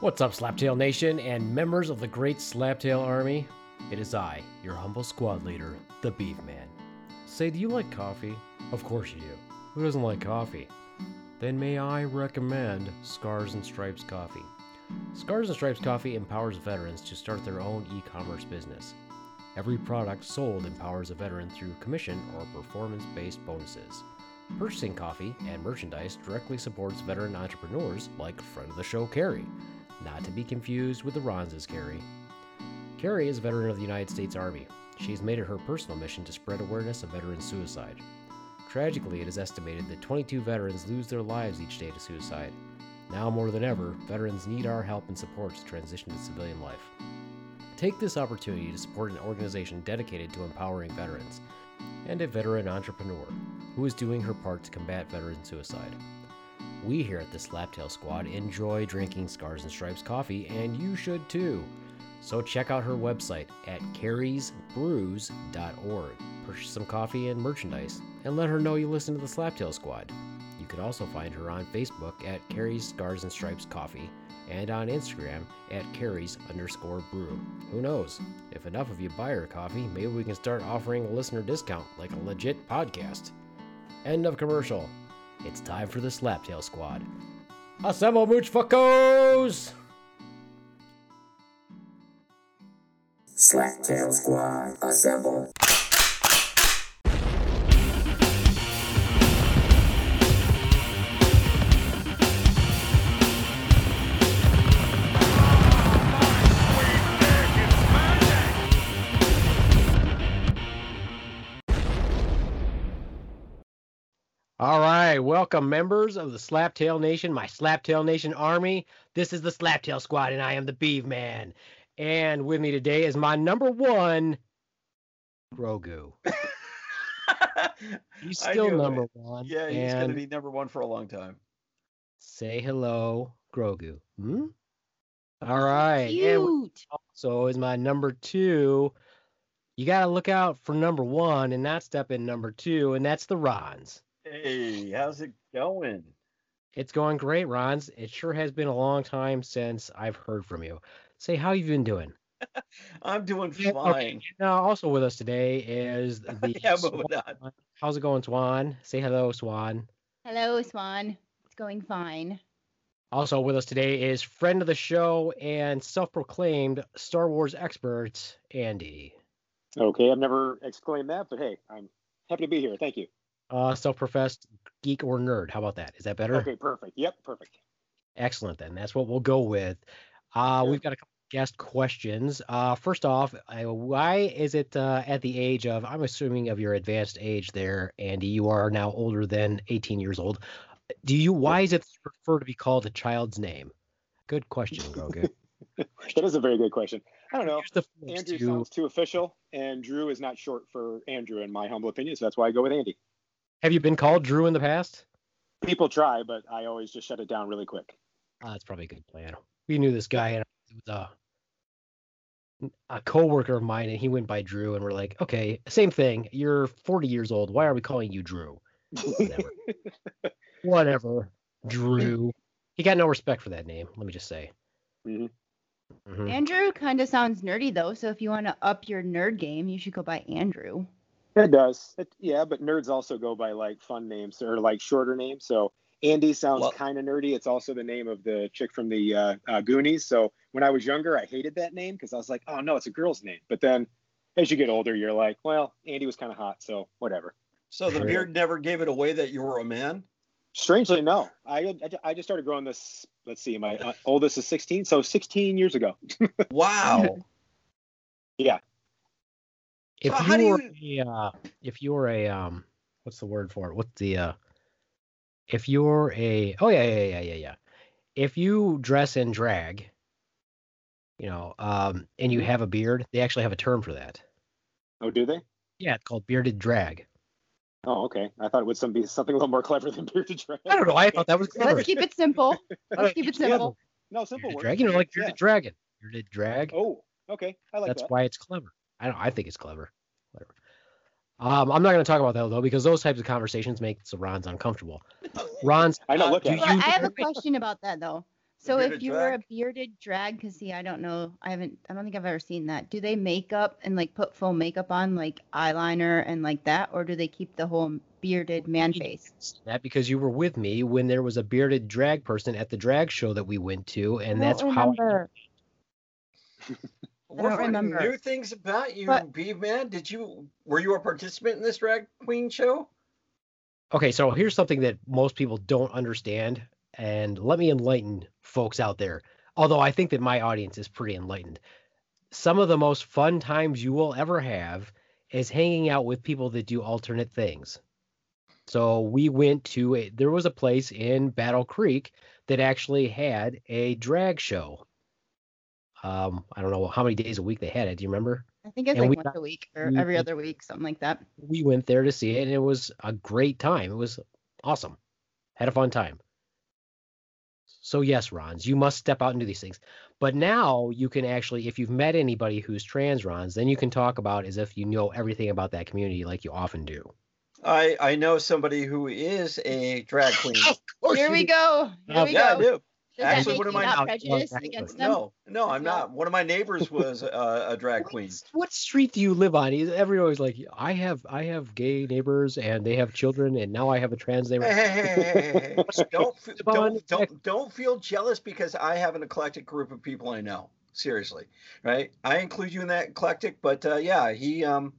What's up, Slaptail Nation and members of the great Slaptail Army? It is I, your humble squad leader, the Beef Man. Say, do you like coffee? Of course you do. Who doesn't like coffee? Then may I recommend Scars and Stripes Coffee. Scars and Stripes Coffee empowers veterans to start their own e commerce business. Every product sold empowers a veteran through commission or performance based bonuses. Purchasing coffee and merchandise directly supports veteran entrepreneurs like friend of the show Carrie, not to be confused with the Ronz's Carrie. Carrie is a veteran of the United States Army. She has made it her personal mission to spread awareness of veteran suicide. Tragically, it is estimated that 22 veterans lose their lives each day to suicide. Now more than ever, veterans need our help and support to transition to civilian life. Take this opportunity to support an organization dedicated to empowering veterans and a veteran entrepreneur who is doing her part to combat veteran suicide. We here at the Slaptail Squad enjoy drinking Scars and Stripes coffee, and you should too. So check out her website at carriesbrews.org. Purchase some coffee and merchandise, and let her know you listen to the Slaptail Squad. You can also find her on Facebook at Carrie's Scars and Stripes Coffee and on Instagram at Carrie's underscore brew. Who knows? If enough of you buy her coffee, maybe we can start offering a listener discount like a legit podcast. End of commercial. It's time for the Slaptail Squad. Assemble, mooch fuckos! Slaptail Squad, assemble. All right, welcome members of the Slaptail Nation, my Slaptail Nation army. This is the Slaptail Squad, and I am the Beaveman. And with me today is my number one, Grogu. He's still number it. one. Yeah, he's going to be number one for a long time. Say hello, Grogu. Hmm? All right. And Cute. also is my number two. You got to look out for number one and not step in number two, and that's the Ronz. Hey, how's it going? It's going great, Ronz. It sure has been a long time since I've heard from you. Say, how you been doing? I'm doing fine. okay. Now, also with us today is the yeah, Swan. moving on. How's it going, Swan? Say hello, Swan. Hello, Swan. It's going fine. Also with us today is friend of the show and self-proclaimed Star Wars expert, Andy. Okay, I've never exclaimed that, but hey, I'm happy to be here. Thank you. Uh, self-professed geek or nerd. How about that? Is that better? Okay, perfect. Yep, perfect. Excellent. Then that's what we'll go with. Uh, Sure. we've got a couple guest questions. Uh, first off, I, why is it uh, at the age of? I'm assuming of your advanced age there, Andy. You are now older than 18 years old. Do you? Why is it prefer to be called a child's name? Good question, Grogu. That is a very good question. I don't know. Andrew two- sounds too official, and Drew is not short for Andrew, in my humble opinion. So that's why I go with Andy. Have you been called Drew in the past? People try, but I always just shut it down really quick. Uh, that's probably a good plan. We knew this guy, and it was a, a coworker of mine, and he went by Drew, and we're like, okay, same thing. You're 40 years old. Why are we calling you Drew? Whatever. Whatever, Drew. He got no respect for that name. Let me just say. Mhm. Mhm. Andrew kind of sounds nerdy though, so if you want to up your nerd game, you should go by Andrew. It does. It, yeah, but nerds also go by like fun names or like shorter names. So Andy sounds Well- kind of nerdy. It's also the name of the chick from the uh, uh, Goonies. So when I was younger, I hated that name because I was like, oh no, it's a girl's name. But then as you get older, you're like, well, Andy was kind of hot, so whatever. So the beard never gave it away that you were a man? Strangely, no. I I, just started growing this. Let's see, my uh, oldest is 16, so 16 years ago. Wow. If So how do you were a, uh, if you were a, um, what's the word for it? What's the, uh, if you're a, oh yeah, yeah, yeah, yeah, yeah. If you dress in drag, you know, um, and you have a beard, they actually have a term for that. Oh, do they? Yeah, it's called bearded drag. Oh, okay. I thought it would some be something a little more clever than bearded drag. I don't know. I thought that was clever. Let's keep it simple. Let's keep it Yeah, simple. No, simple Bearded word. drag, you know, like Yeah. bearded dragon. Bearded drag. Oh, okay. I like That's that. why it's clever. I don't. I think it's clever. Whatever. Um, I'm not going to talk about that though because those types of conversations make Ronz uncomfortable. Ron's. I know, uh, look do at you- I have a question about that though. So if bearded you were a bearded drag, because see, I don't know, I haven't, I don't think I've ever seen that. Do they make up and like put full makeup on, like eyeliner and like that, or do they keep the whole bearded man face? That because you were with me when there was a bearded drag person at the drag show that we went to, and I that's don't how. Remember. We're don't finding remember. new things about you, But- Beef Man. Did you were you a participant in this drag queen show? Okay, so here's something that most people don't understand, and let me enlighten folks out there. Although I think that my audience is pretty enlightened. Some of the most fun times you will ever have is hanging out with people that do alternate things. So we went to a, there was a place in Battle Creek that actually had a drag show. Um, I don't know how many days a week they had it. Do you remember? I think it's And like we once got- a week or every got- other week, something like that. we went there to see it and it was a great time. It was awesome. Had a fun time. So yes, Ronz, you must step out and do these things. But now you can actually, if you've met anybody who's trans Ronz, then you can talk about as if you know everything about that community like you often do. I I know somebody who is a drag queen. Here we go. Here we yeah, I do. Does Actually, that make one of you my- not prejudiced exactly. against them? No, no, I'm not. One of my neighbors was uh, a drag queen. What street do you live on? Is- Everybody's like, I have I have gay neighbors and they have children and now I have a trans neighbor. Hey, hey, hey, hey, hey, hey. don't f- Come on, don't don't don't feel jealous because I have an eclectic group of people I know. Seriously, right? I include you in that eclectic, but uh, yeah, he um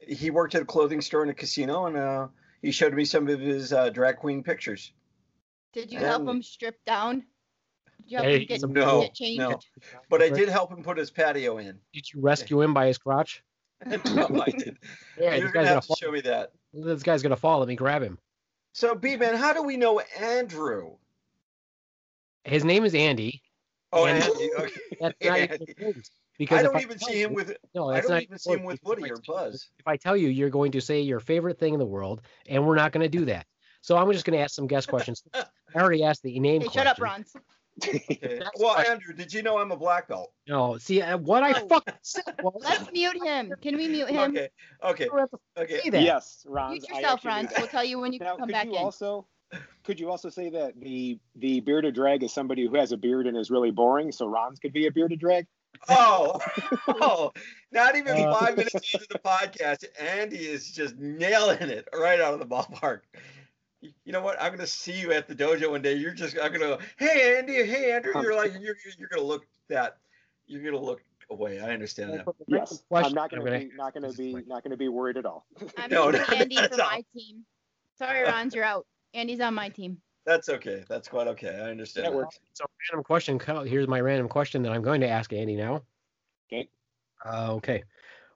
he worked at a clothing store in a casino and uh, he showed me some of his uh, drag queen pictures. Did you help him strip down? Did you help Hey, him get, some- No, get changed? no. But I did help him put his patio in. Did you rescue him by his crotch? no, I did. Yeah, You're gonna guy's gonna have to show me that. This guy's gonna fall. Let me grab him. So, B man, how do we know Andrew? His name is Andy. Oh, Andy. Andy. Okay. That's not Andy. important, because I don't even see him you- with. No, I that's don't not even see him with important, Woody or because if I- Buzz. If I tell you, you're going to say your favorite thing in the world, and we're not going to do that. So I'm just going to ask some guest questions. I already asked the name Hey, question. shut up, Ronz. Okay. Well. Andrew, did you know I'm a black belt? No, see uh, what I fucking said was Let's mute him. Can we mute him? Okay. Okay. you Okay. that. Yes, Ron. Mute yourself, Ronz. We'll tell you when you Now, can come could back you in. also could you also say that the the bearded drag is somebody who has a beard and is really boring, so Ron's could be a bearded drag? Oh, oh, not even Uh, five minutes into the podcast, Andy is just nailing it right out of the ballpark. You know what? I'm gonna see you at the dojo one day. You're just, I'm gonna go, hey Andy, hey Andrew. You're like, you're, you're gonna look that, you're gonna look away. I understand that. Yes. Question- I'm not gonna gonna- be not gonna be not gonna be worried at all. I'm No, no, no, Andy that's for all. my team. Sorry, Rons, you're out. Andy's on my team. That's okay. That's quite okay. I understand. That that. works. So random question. co- Here's my random question that I'm going to ask Andy now. Okay. Uh, okay.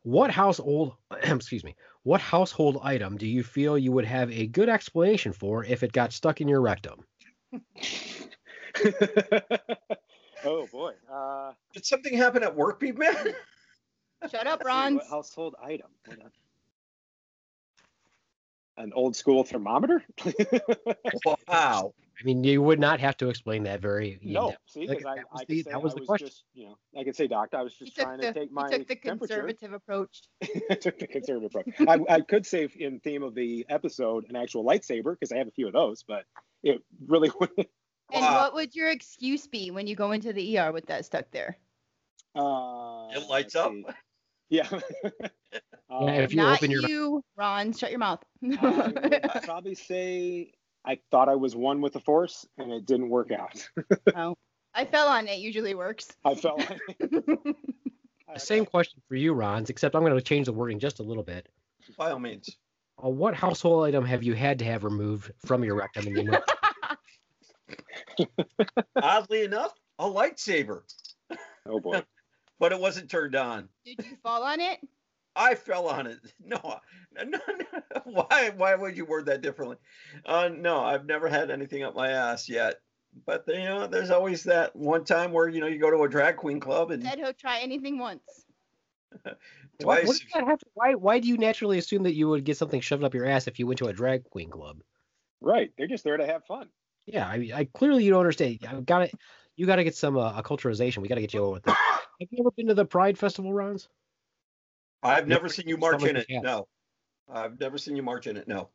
What household, excuse me, what household item do you feel you would have a good explanation for if it got stuck in your rectum? oh boy. Uh, Did something happen at work, Beef Man? Shut up, let's see, what household item? Hold on. An old school thermometer? wow. I mean, you would not have to explain that very. no, in-depth. see, Like, I, that was I the- that was I the was question. just, you know, I could say, Doc, I was just took trying the, to take he my took the conservative approach. took the conservative approach. I, I could say in theme of the episode an actual lightsaber because I have a few of those, but it really wouldn't. And Wow. what would your excuse be when you go into the ER with that stuck there? Uh, It lights let's up? See. Yeah. Yeah, if you Not open your- you, Ron. Shut your mouth. I would probably say I thought I was one with the force, and it didn't work out. oh, I fell on it. Usually works. I felt like The same question for you, Ronz, except I'm going to change the wording just a little bit. By all means. Uh, what household item have you had to have removed from your rectum? And you know, Oddly enough, a lightsaber, Oh boy. But it wasn't turned on. Did you fall on it? I fell on it. No, no, no. Why? Why would you word that differently? Uh, no, I've never had anything up my ass yet. But you know, there's always that one time where you know you go to a drag queen club and Said he'll try anything once. Why, twice. what does that have to, why, why do you naturally assume that you would get something shoved up your ass if you went to a drag queen club? Right. They're just there to have fun. Yeah, I, I clearly you don't understand. I've got to, you got to get some uh, acculturation. We got to get you over with that. Have you ever been to the Pride Festival, Ronz? I've never Never seen you march in it. who. No, I've never seen you march in it. No.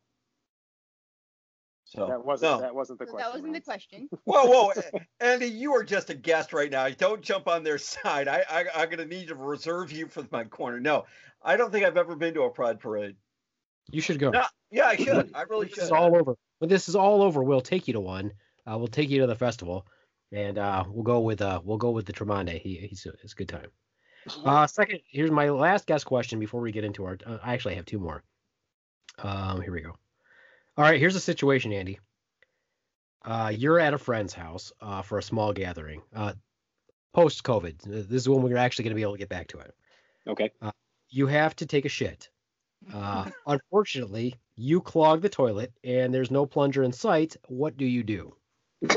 So That wasn't no. that wasn't the So question. that wasn't the question. Whoa, whoa, Andy, you are just a guest right now. Don't jump on their side. I, I I'm gonna need to reserve you for my corner. No, I don't think I've ever been to a pride parade. You should go. No, yeah, I should. I really this should. is all over. When this is all over, we'll take you to one. Uh, we'll take you to the festival, and uh, we'll go with uh, we'll go with the Tremonde. He, he's it's a good time. Uh, second, here's my last guest question before we get into our. Uh, I actually have two more. Um, here we go. All right, here's the situation, Andy. Uh, you're at a friend's house uh, for a small gathering. Uh, Post COVID, this is when we're actually going to be able to get back to it. Okay. You have to take a shit. Uh, unfortunately, you clog the toilet and there's no plunger in sight. What do you do?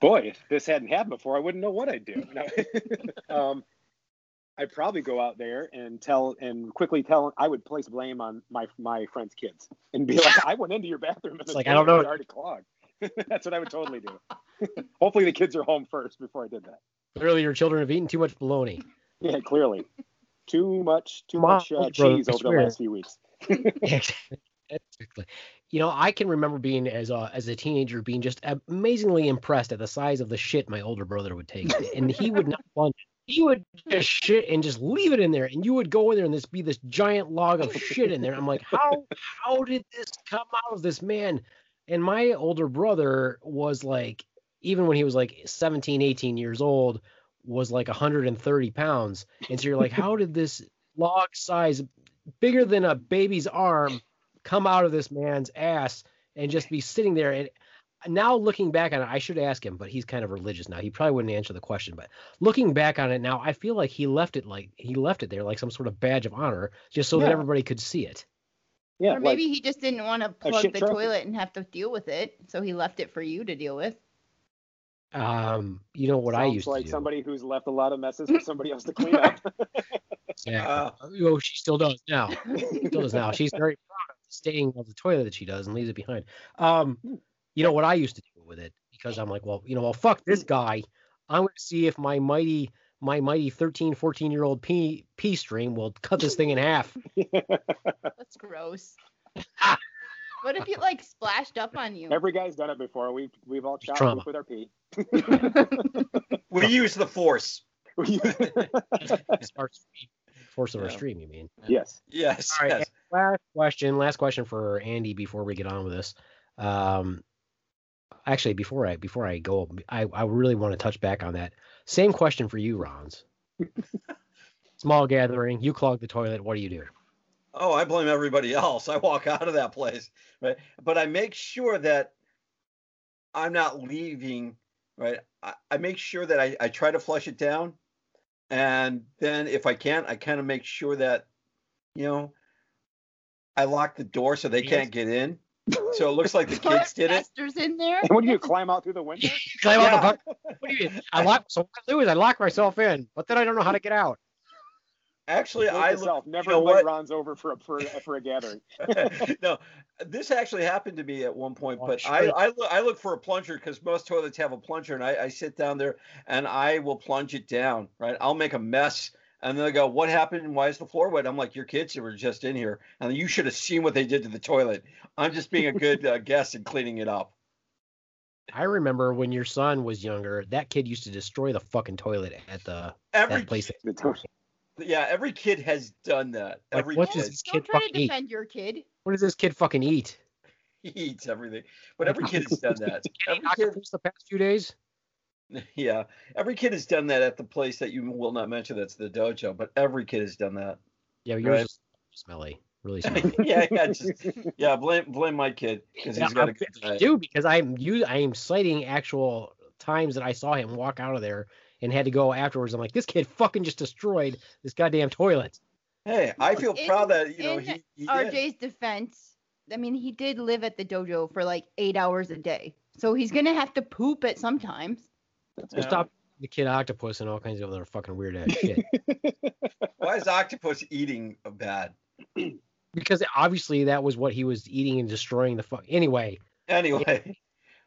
Boy, if this hadn't happened before, I wouldn't know what I'd do. No. um, I'd probably go out there and tell and quickly tell. I would place blame on my my friend's kids and be like, "I went into your bathroom and It's like, I don't know, know. already clogged." That's what I would totally do. Hopefully, the kids are home first before I did that. Clearly, your children have eaten too much bologna. Yeah, clearly, too much too Mom, much uh, cheese over the last few weeks. Exactly. You know, I can remember being as a as a teenager being just amazingly impressed at the size of the shit my older brother would take, and he would not plunge. He would just shit and just leave it in there, and you would go in there and this be this giant log of shit in there. I'm like, how how did this come out of this man? And my older brother was like, even when he was like 17, 18 years old, was like 130 pounds. And so you're like, how did this log size, bigger than a baby's arm, come out of this man's ass and just be sitting there? And now looking back on it, I should ask him, but he's kind of religious now. He probably wouldn't answer the question. But looking back on it now, I feel like he left it like he left it there like some sort of badge of honor, just so that everybody could see it. Yeah, or maybe he just didn't want to plug the trophy. toilet and have to deal with it, so he left it for you to deal with. Um, you know what Sounds I used like to do. somebody who's left a lot of messes for somebody else to clean up. Yeah. Uh, oh, she still does now. still does now. She's very proud of the staying of the toilet that she does and leaves it behind. Um, you know what I used to do with it because I'm like, well, you know, well, fuck this guy. I'm going to see if my mighty, my mighty 13, 14 year old pea pea stream will cut this thing in half. That's gross. what if it like splashed up on you? Every guy's done it before. We've we've all chopped poop with our pee. we use the force. As far as force of our stream, you mean? yes. Yes. All right. yes. Last question. Last question for Andy before we get on with this. Um, actually, before I before I go, I I really want to touch back on that. Same question for you, Ronz. Small gathering. You clog the toilet. What do you do? Oh, I blame everybody else. I walk out of that place, right? But I make sure that I'm not leaving, right? I, I make sure that I, I try to flush it down. And then if I can't, I kind of make sure that, you know, I lock the door so they Yes. can't get in. So it looks like the kids did it. Esther's in there. And what do you climb out through the window? Climb out the Yeah. bucket. What do you mean? I lock. So what I do is I lock myself in, but then I don't know how to get out. Actually, I to look, self, never know invite what? Ron's over for a for, for a gathering. no, this actually happened to me at one point, Oh, but sure. I, I look I look for a plunger because most toilets have a plunger, and I, I sit down there and I will plunge it down. Right, I'll make a mess, and then they go, "What happened? Why is the floor wet?" I'm like, "Your kids were just in here, and you should have seen what they did to the toilet." I'm just being a good uh, guest and cleaning it up. I remember when your son was younger, that kid used to destroy the fucking toilet at the Every that place. The to- yeah, every kid has done that. Like, Every what kid does this Don't kid try to fucking eat? defend your kid. What does this kid fucking eat? he eats everything, but every kid has done that. Any Every kid, the past few days? Yeah, every kid has done that at the place that you will not mention. That's the dojo, but every kid has done that. Yeah, yours Right. is smelly, really smelly. yeah, yeah, just, yeah. Blame blame my kid because Yeah, he's got a good I do because I'm you I am citing actual times that I saw him walk out of there and had to go afterwards. I'm like, this kid fucking just destroyed this goddamn toilet. Hey, I feel In- proud that you know in he, he did. RJ's defense, I mean, he did live at the dojo for like eight hours a day, so he's gonna have to poop at sometimes. So stop the kid octopus and all kinds of other fucking weird ass shit. Why is octopus eating a bad? because obviously that was what he was eating and destroying the fuck. Anyway, Anyway,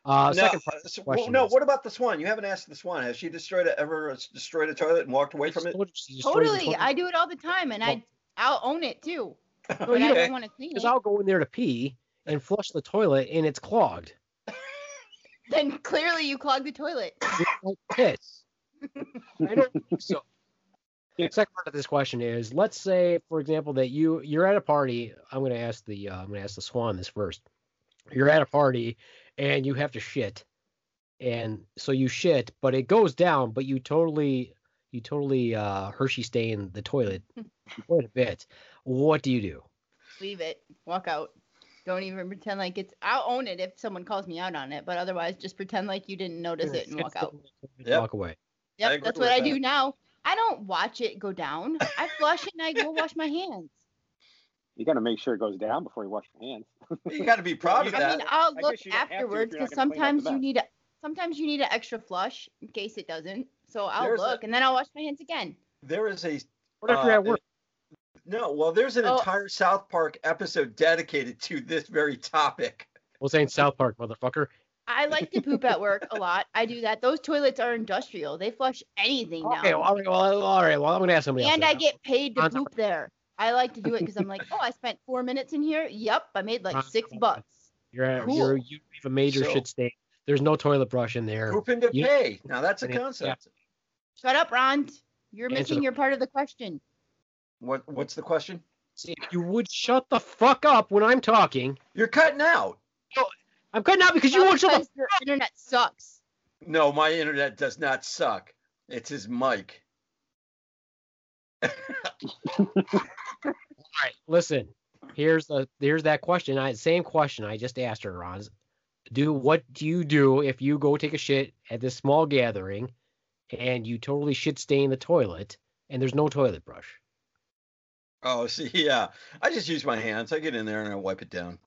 uh, no, second uh, so- question no. is- What about the swan? You haven't asked the swan. Has she destroyed a, ever uh, destroyed a toilet and walked away from it? Totally, I do it all the time, and I Well- I'll own it too. But you I don't- don't want to clean because. I'll go in there to pee and flush the toilet and it's clogged. Then clearly you clogged the toilet. It's like piss. I don't think so. The second part of this question is: Let's say, for example, that you you're at a party. I'm going to ask the uh, I'm going to ask the Swan this first. You're at a party and you have to shit, and so you shit, but it goes down, but you totally you totally uh, Hershey stain the toilet quite a bit. What do you do? Leave it. Walk out. Don't even pretend like it's. I'll own it if someone calls me out on it, but otherwise, just pretend like you didn't notice it and walk out. Yep. Walk away. Yep, that's what I that. do now. I don't watch it go down. I flush it and I go wash my hands. You got to make sure it goes down before you wash your hands. You got to be proud of I that. mean, I'll I look guess you don't have to if afterwards because gonna clean up the sometimes you need a sometimes you need an extra flush in case it doesn't. So I'll There's a- look and then I'll wash my hands again. there is a What if you're uh, at work? no. Well, there's an Oh. entire South Park episode dedicated to this very topic. We'll say in South Park, motherfucker. I like to poop at work a lot. I do that. Those toilets are industrial. They flush anything now. Okay, well, all right, well, all right. Well, I'm going to ask somebody else. and then. I get paid to poop there. I like to do it because I'm like, oh, I spent four minutes in here. Yep, I made like six bucks. You're at, Cool. you're you leave a major So- shit stain. There's no toilet brush in there. Pooping to You- pay. Now that's a Yeah. concept. Shut up, Ron. You're Answer missing the- your part of the question. What What's the question? See, if you would shut the fuck up when I'm talking. You're cutting out. I'm cutting out because you won't shut the. Because your internet sucks. No, my internet does not suck. It's his mic. All right, listen. Here's the here's that question. I same question I just asked her, Ron. Do what do you do if you go take a shit at this small gathering, and you totally shit stain the toilet, and there's no toilet brush? Oh, see, yeah. I just use my hands. I get in there and I wipe it down.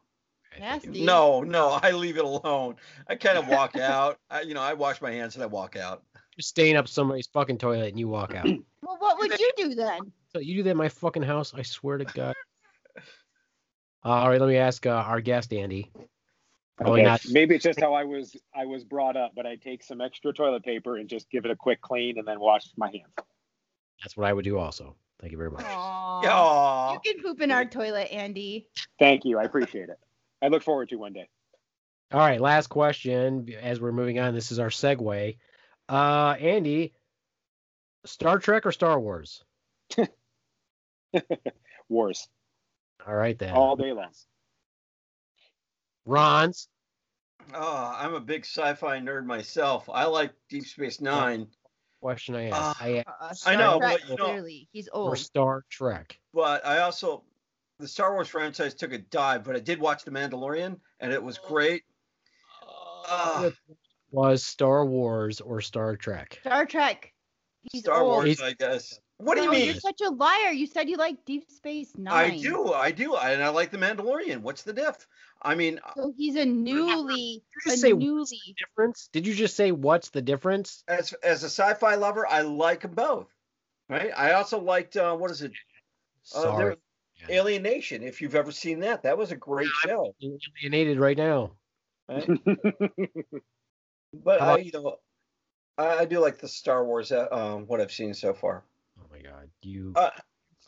Okay, thank you. Nasty. No, no, I leave it alone. I kind of walk out. I, you know, I wash my hands and I walk out. You stain up somebody's fucking toilet and you walk out. Well, what would you do then? So you do that in my fucking house? I swear to God. all right, let me ask uh, our guest, Andy. Probably Okay, not. Maybe it's just how I was I was brought up, but I take some extra toilet paper and just give it a quick clean and then wash my hands. That's what I would do also. Thank you very much. Aw. Aw. You can poop in our toilet, Andy. Thank you. I appreciate it. I look forward to one day. All right, last question. As we're moving on, this is our segue. Uh, Andy, Star Trek or Star Wars? Wars All right then. all day long. Ron's. Oh, I'm a big sci-fi nerd myself. I like Deep Space Nine, Question I asked. Uh, I Uh, I know, Trek, but you know- clearly he's old. or. Star Trek. but I also the Star Wars franchise took a dive. But I did watch The Mandalorian, and it was great. Ah, Was Star Wars or Star Trek? Star Trek. He's Star old. Wars, He's- I guess. What do you mean? You're such a liar. You said you like Deep Space Nine. I do, I do, and I like The Mandalorian. What's the diff? I mean, So he's a newly, you a say newly. Difference? Did you just say what's the difference? as as a sci-fi lover, I like them both. Right. I also liked uh, what is it? Uh, Sorry. there- Alien Nation. If you've ever seen that, that was a great show. I'm alienated right now. Right? But How I, you know, I, I do like the Star Wars. Uh, um, what I've seen so far. Oh my God. You Uh,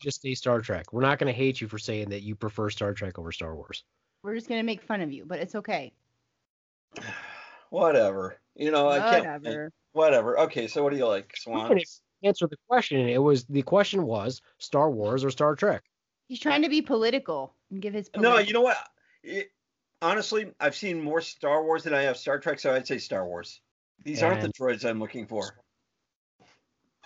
just say Star Trek. We're not going to hate you for saying that you prefer Star Trek over Star Wars. We're just gonna make fun of you, but it's okay. Whatever. You know, I can't. Whatever. Whatever. Okay. So what do you like, Swan? Answer the question. It was the question was Star Wars or Star Trek. He's trying to be political and give his. No, you know what? It, honestly, I've seen more Star Wars than I have Star Trek, so I'd say Star Wars. These aren't the droids I'm looking for.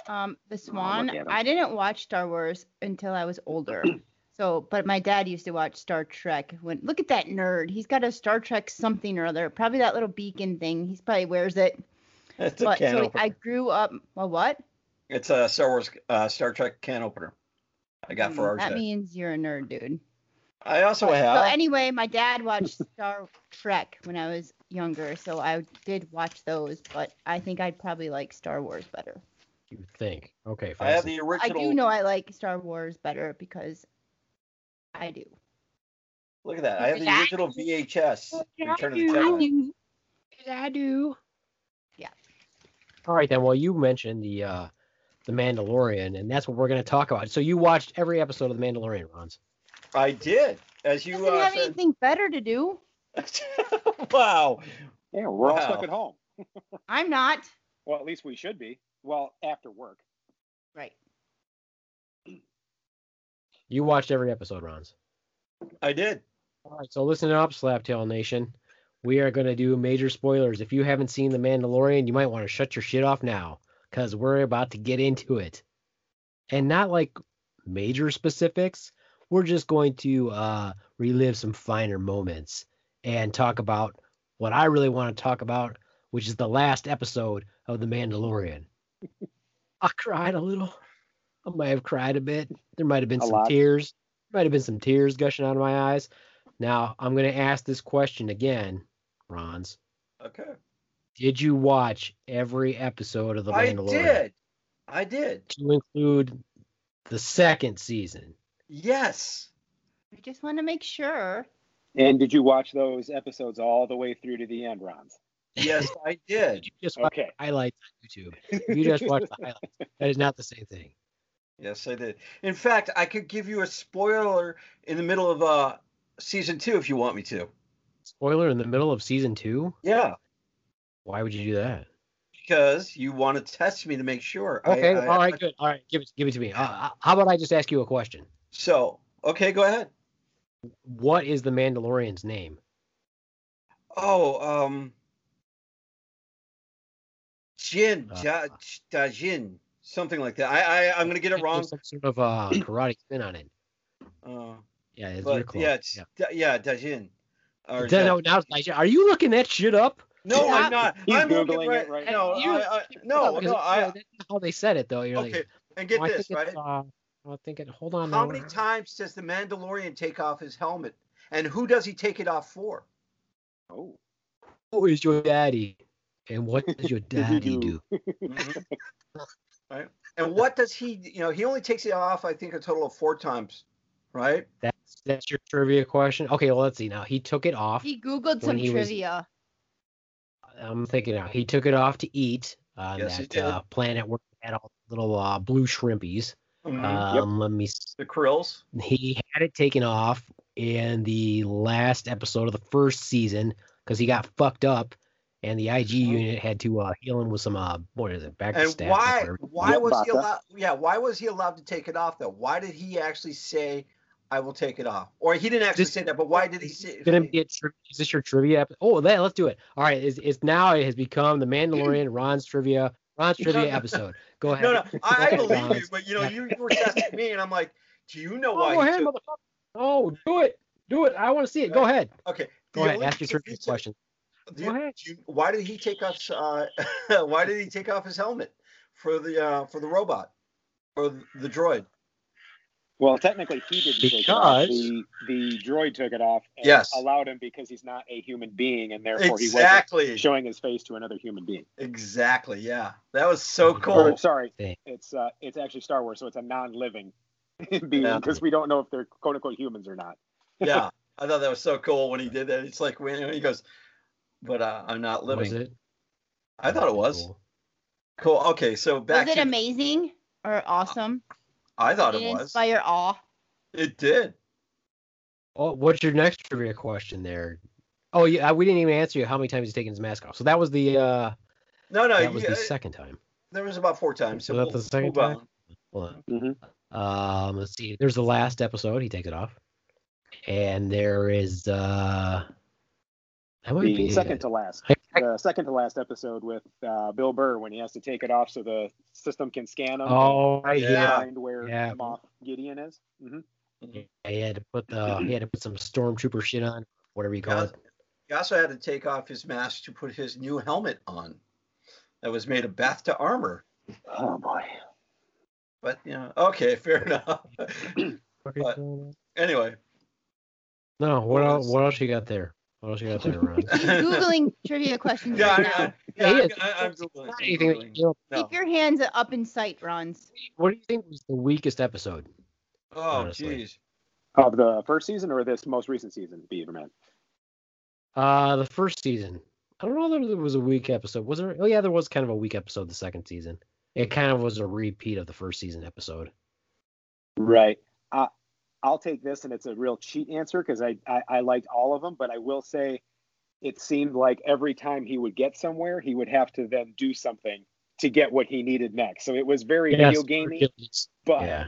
Um, the Swan. I didn't watch Star Wars until I was older. So, but my dad used to watch Star Trek. When look at that nerd, he's got a Star Trek something or other. Probably that little beacon thing. He's probably wears it. It's a can so opener. I grew up. Well, what? It's a Star Wars, uh, Star Trek can opener. I got for Hmm, That RJ. means you're a nerd, dude. I also have. So have. anyway, my dad watched Star Trek when I was younger, so I did watch those. But I think I'd probably like Star Wars better. You think? Okay. I have Francis. the I do know I like Star Wars better because I do. Look at that. I have the original VHS. Return of the I Jedi. do. I do. Yeah. All right then. Well, you mentioned the uh the Mandalorian, and that's what we're going to talk about. So you watched every episode of the Mandalorian, Ronz. I did. as you Doesn't uh, have said, anything better to do. wow. Yeah, we're all stuck at home. I'm not. Well, at least we should be. Well, after work. Right. You watched every episode, Ronz. I did. All right, so listen up, Slaptail Nation. We are going to do major spoilers. If you haven't seen The Mandalorian, you might want to shut your shit off now because we're about to get into it. And not like major specifics. We're just going to uh, relive some finer moments and talk about what I really want to talk about, which is the last episode of The Mandalorian. I cried a little. I might have cried a bit. There might have been A some lot. tears. Might have been some tears gushing out of my eyes. Now I'm going to ask this question again, Ronz. Okay. Did you watch every episode of The Mandalorian? I did. I did. To include the second season. Yes. I just want to make sure. And did you watch those episodes all the way through to the end, Ronz? Yes, I Did did. you just watch Okay. the highlights on YouTube? You just watch the highlights, that is not the same thing. Yes, I did. In fact, I could give you a spoiler in the middle of uh season two if you want me to. Spoiler in the middle of season two? Yeah, Why would you do that? because you want to test me to make sure. Okay, I- all right, good. All right, give it give it to me. Uh, how about I just ask you a question? So, okay, go ahead. What is the Mandalorian's name? Oh, um, Jin, Uh, ja, da Jin, something like that. I, I, I'm gonna get it wrong. Some sort of uh, karate spin on it. Uh, Yeah, it's your but close. yeah, it's yeah. da, yeah, Dajin. Or Da- Da- no, now, it's are you looking that shit up? no, I'm not. He's I'm looking Googling right. it right no, You- I, I, no, because no. I, that's how they said it though. You're okay, like, and get "Oh, this think right. It's, uh, I think it. Hold on. How many times does the Mandalorian take off his helmet, and who does he take it off for? Oh. Who is your daddy? And what does your daddy do- do? Right. And what does he? You know, he only takes it off. I think a total of four times. Right. That's that's your trivia question. Okay, well let's see now. He took it off. He googled some he was- trivia. I'm thinking now. He took it off to eat on Yes, he that did. uh, planet where he had all the little uh, blue shrimpies. Mhm. Um, Let me. s- the Krills. He had it taken off in the last episode of the first season because he got fucked up, and the IG unit had to uh, heal him with some uh, what is it, back. And stab, why? Why Yep, was he allowed? Yeah. Why was he allowed to take it off though? Why did he actually say, "I will take it off"? Or he didn't actually This- say that, but why did he say? gonna be a tri- is this your trivia? Ep- oh, that let's do it. All right, it's, it's now it has become the Mandalorian Ron's trivia Ron's trivia episode. Go ahead. No, no, I, I believe you, but you know, you, you were testing me, and I'm like, do you know Oh, why? go ahead, took- motherfucker. Oh, do it, do it. I want to see it. Go ahead. Okay. Go the ahead. Ask your trivia question. do Go you- ahead. do you- why did he take off? Uh, why did he take off his helmet for the uh, for the robot or the droid? Well, technically, he didn't take it off. Because- The, the droid took it off and Yes. allowed him because he's not a human being, and therefore he wasn't showing his face to another human being. Exactly. Yeah, that was so cool. Or, sorry, it's uh, it's actually Star Wars, so it's a non-living being Yeah. because we don't know if they're quote unquote humans or not. yeah, I thought that was so cool when he did that. It's like when he goes, "But uh, I'm not Was living." it? I thought it was Cool. cool. Okay, so back Was it to amazing or awesome? I thought it it was. inspire awe? It did. Oh, what's your next trivia question there? Oh, yeah, we didn't even answer you how many times he's taken his mask off. So that was the uh No, no, that was you- the second time. there was about four times. So Was that we'll the second move time? on. Hold Mhm. on. Um, let's see. There's the last episode. He takes it off, and there is uh, that might The be second to last, I- I- the second to last episode with uh, Bill Burr when he has to take it off so the system can scan him. Oh, right, Yeah. find where Yeah. Moff Gideon is. hmm He had to put the he had to put some stormtrooper shit on, whatever you call Yeah. it. He also had to take off his mask to put his new helmet on. That was made of Beskar armor. Oh boy. But you know, okay, fair enough. But- anyway, No, what What else? What else you got there? What else you got there, Ron? He's googling trivia questions yeah, right I, now. I, yeah, He I'm. I, I'm googling. Not I'm googling. you know, No. Keep your hands up in sight, Runs. what do you think was the weakest episode? Oh, honestly. jeez. Of the first season or this most recent season, Beaverman? Uh, the first season. I don't know if there was a weak episode. Was there? Oh yeah, there was kind of a weak episode the second season. It kind of was a repeat of the first season episode. Right. Uh, I'll take this, and it's a real cheat answer because I, I I liked all of them, but I will say, it seemed like every time he would get somewhere, he would have to then do something to get what he needed next. So it was very Yes, video gamey, ridiculous. but Yeah.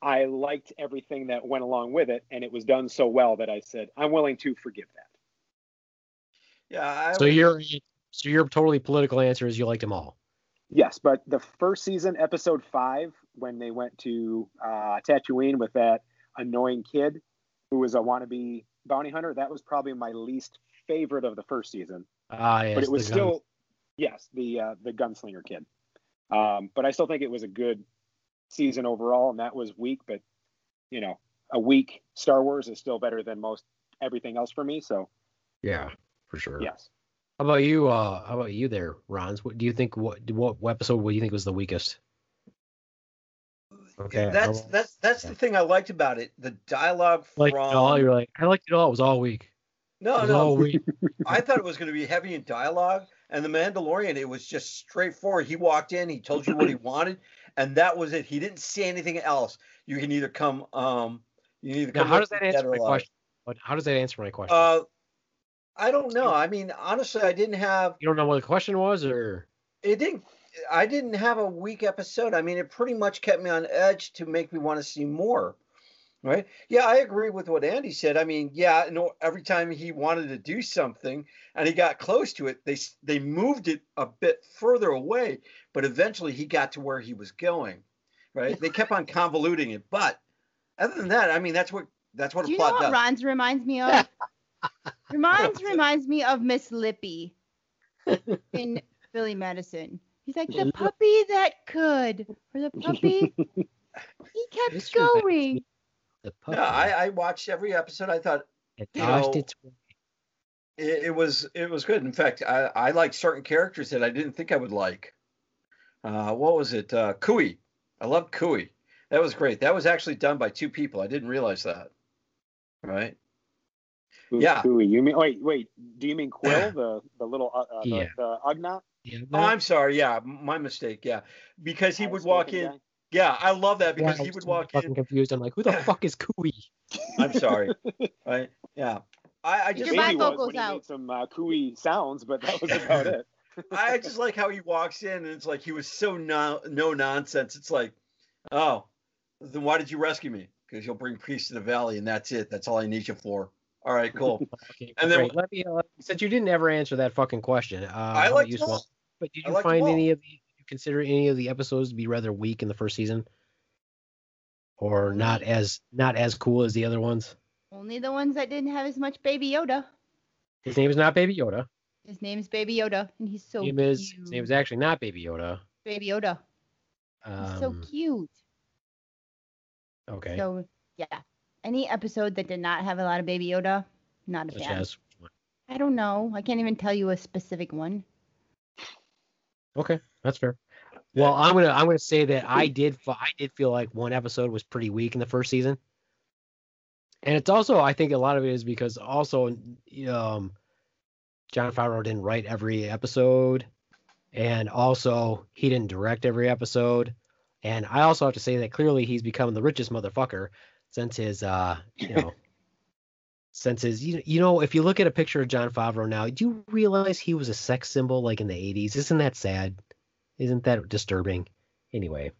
I liked everything that went along with it, and it was done so well that I said I'm willing to forgive that. Yeah. I So would- your so your totally political answer is you liked them all. Yes, but the first season, episode five, when they went to uh, Tatooine with that annoying kid who was a wannabe bounty hunter, that was probably my least favorite of the first season. Ah, yes, but it was still, yes, the uh, the gunslinger kid. Um, but I still think it was a good season overall, and that was weak. But you know, a weak Star Wars is still better than most everything else for me. So yeah, for sure. yes, How about you? Uh, how about you there, Ronz? What do you think? What what episode? What do you think was the weakest? Okay, That's I'll- that's that's the thing I liked about it. The dialogue like from all you're like I liked it all. It was all weak. It no was no all weak. I thought it was going to be heavy in dialogue, and the Mandalorian it was just straightforward. He walked in, he told you what he wanted, and that was it. He didn't say anything else. You can either come um you can either Now, come how does that answer my question? How does that answer my question? Uh, I don't know. I mean, honestly, I didn't have you don't know what the question was, or it didn't I didn't have a weak episode. I mean, it pretty much kept me on edge to make me want to see more. Right? Yeah, I agree with what Andy said. I mean, yeah, no every time he wanted to do something and he got close to it, they they moved it a bit further away, but eventually he got to where he was going. Right? They kept on convoluting it, but other than that, I mean, that's what that's what Do a you know plot what does. Ron's reminds me of? reminds reminds me of Miss Lippy in Billy Madison. He's like the puppy that could, or the puppy. he kept This going. me the puppy No, I, I watched every episode. I thought it you know, its way. it, it was it was good. In fact, I, I liked certain characters that I didn't think I would like. Uh, what was it? Uh, Kui. I loved Kui. That was great. That was actually done by two people. I didn't realize that. Right. Who- Yeah. who you mean? Wait, wait. Do you mean Kuiil, the the little uh, uh, Yeah. the, the Ugnaught? Yeah, Oh, I'm sorry. Yeah, my mistake. Yeah, because he would walk in. guy? Yeah, I love that because Yeah, he would was walk fucking in. confused. I'm like, who the fuck is Cooey? I'm sorry. Right. Yeah. I, I just Your Maybe back was vocals when he out. made some uh, cooey sounds, but that was about it. I just like how he walks in and it's like he was so no no nonsense. It's like, oh, then why did you rescue me? Because you'll bring peace to the valley and that's it. That's all I need you for. All right, cool. Okay, And then- great. let me uh, since you didn't ever answer that fucking question. Uh, I like you, them Swamp? all. But did you like find any of the? Did you consider any of the episodes to be rather weak in the first season, or not as not as cool as the other ones? Only the ones that didn't have as much Baby Yoda. His name is not Baby Yoda. His name's Baby Yoda, and he's so His name is his name is actually not Baby Yoda. Baby Yoda. He's so Um, cute. okay. So yeah, any episode that did not have a lot of Baby Yoda, not a Such fan. as I don't know. I can't even tell you a specific one. Okay, that's fair. Well, I'm gonna I'm gonna say that I did I did feel like one episode was pretty weak in the first season, and it's also I think a lot of it is because also um, Jon Favreau didn't write every episode, and also he didn't direct every episode, and I also have to say that clearly he's become the richest motherfucker since his uh you know since his you, you know if you look at a picture of Jon Favreau now, do you realize he was a sex symbol like in the 80s? Isn't that sad? Isn't that disturbing? Anyway,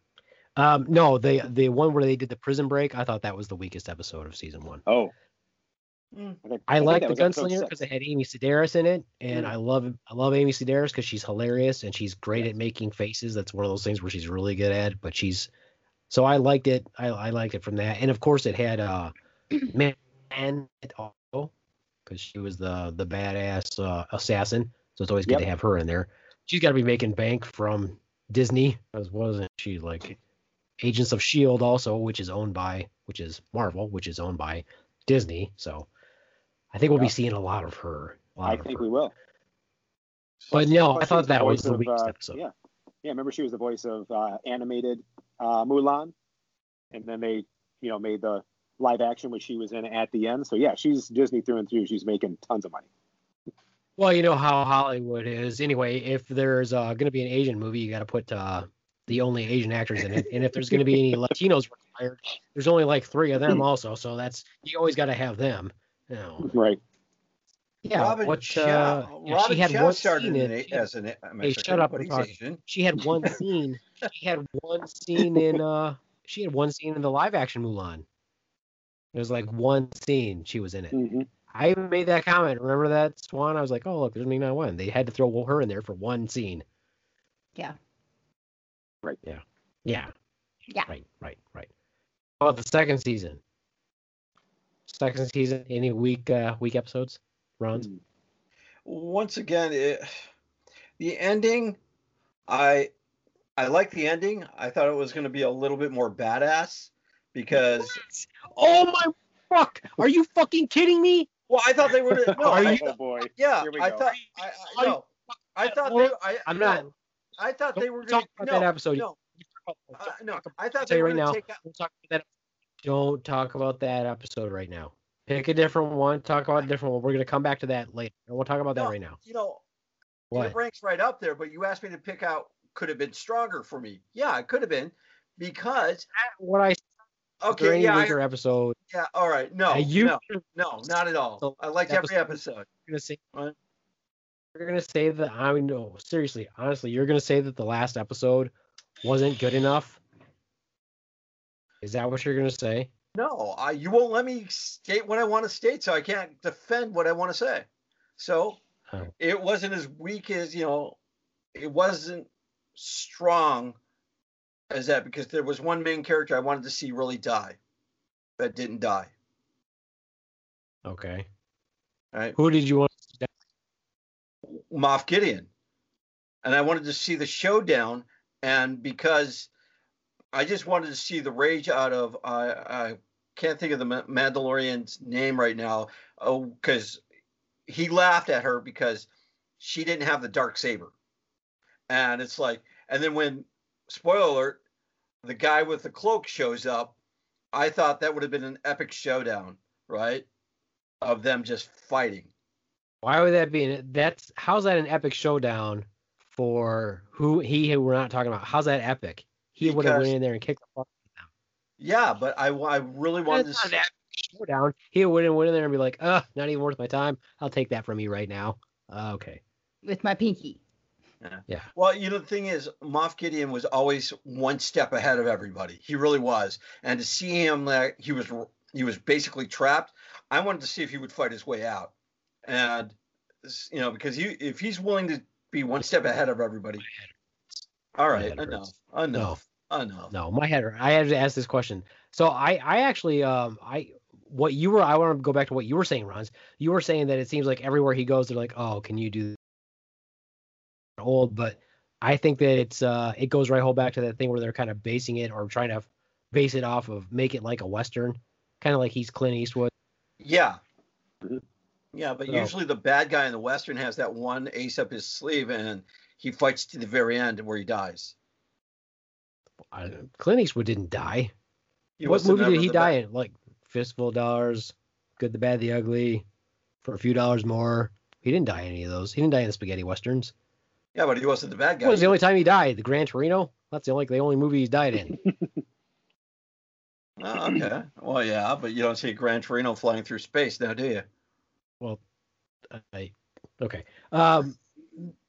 um, no, the the one where they did the prison break, I thought that was the weakest episode of season one. Oh, Mm. think- I, like the gunslinger because it had Amy Sedaris in it, and Mm. I love I love Amy Sedaris because she's hilarious and she's great at making faces. That's one of those things where she's really good at. But she's so I liked it. I, I liked it from that, and of course it had uh man also because she was the the badass uh, assassin. So it's always good Yep. to have her in there. She's got to be making bank from Disney, as wasn't she like Agents of Shield also, which is owned by which is Marvel, which is owned by Disney. So I think we'll be seeing a lot of her. Lot I of think her. we will. But no, I thought that was the of, weakest uh, episode. Yeah, yeah. Remember, she was the voice of uh, animated uh, Mulan, and then they, you know, made the live action which she was in at the end. So yeah, she's Disney through and through. She's making tons of money. Well, you know how Hollywood is. Anyway, if there's uh, going to be an Asian movie, you got to put uh, the only Asian actors in it. And if there's going to be any Latinos working retired. There's only like three of them also, so that's you always got to have them. You know. Right. Yeah. Robin what? Chow, Uh, yeah, she had Chow one started scene in in. as an a Hey, Mexican, shut up but and he's talk. Asian. She had one scene. She had one scene in. Uh, she had one scene in the live action Mulan. It was like one scene she was in it. hmm I even made that comment. Remember that Swan? I was like, oh look, there's Ming Na Wen. They had to throw her in there for one scene. Yeah. Right. Yeah. Yeah. Yeah. Right. Right. Right. How about the second season? Second season. Any week uh, week episodes? Ronz. Once again, it, the ending, I I like the ending. I thought it was going to be a little bit more badass because Oh my fuck! Are you fucking kidding me? well, I thought they were no, Are I, you- Oh boy. yeah, Here we I thought I, I no, I thought they I I'm no, not. I thought they Don't were talk going about no, that episode. No, uh, no, I thought they were right going now. to take out. Don't talk about that. Don't talk about that episode right now. Pick a different one. Talk about a different one. We're gonna come back to that later. And we'll talk about that right now. You know, What? it ranks right up there. But you asked me to pick out. Could have been stronger for me. Yeah, it could have been because What I okay, any yeah, I, episode. yeah. All right, no, Uh, you no, no, not at all. So, I liked every episode- episode. You're gonna say. What? You're gonna say that I mean, no, seriously, honestly, you're gonna say that the last episode wasn't good enough. Is that what you're gonna say? No, I, you won't let me state what I want to state, so I can't defend what I want to say. So Oh. it wasn't as weak as you know, it wasn't strong as that because there was one main character I wanted to see really die that didn't die. Okay. Right, Who did you want? To Moff Gideon, and I wanted to see the showdown, and because I just wanted to see the rage out of I I can't think of the Mandalorian's name right now. Oh, because he laughed at her because she didn't have the dark saber, and it's like, and then when spoiler alert, the guy with the cloak shows up, I thought that would have been an epic showdown, right? Of them just fighting. Why would that be? an- That's how's that an epic showdown for who he who we're not talking about? How's that epic? He would have went in there and kicked the fuck. Out. Yeah, but I, I really wanted to That's not see, an epic showdown. He would have went in there and be like, "Uh, not even worth my time. I'll take that from you right now." Uh, okay. With my pinky. Yeah. Well, you know, the thing is, Moff Gideon was always one step ahead of everybody. He really was. And to see him like he was he was basically trapped, I wanted to see if he would fight his way out. And you know, because he if he's willing to be one step ahead of everybody. All right, head hurts. enough. Enough. Enough. No, my head. I had to ask this question. So I, I actually, um, I, what you were, I want to go back to what you were saying, Ronz. You were saying that it seems like everywhere he goes, they're like, oh, can you do old? But I think that it's, uh, it goes right whole back to that thing where they're kind of basing it or trying to base it off of make it like a western, kind of like he's Clint Eastwood. Yeah. Mhm. Yeah, but So- usually the bad guy in the Western has that one ace up his sleeve and he fights to the very end where he dies. I, Clint Eastwood didn't die. He what movie did he die bad- in? Like Fistful of Dollars, Good, the Bad, the Ugly, for a few dollars more. He didn't die in any of those. He didn't die in the spaghetti westerns. Yeah, but he wasn't the bad guy. What was the only time he died? The Gran Torino? That's the only the only movie he's died in. Oh, okay. Well, yeah, but you don't see Gran Torino flying through space now, do you? Well, I, okay. Um,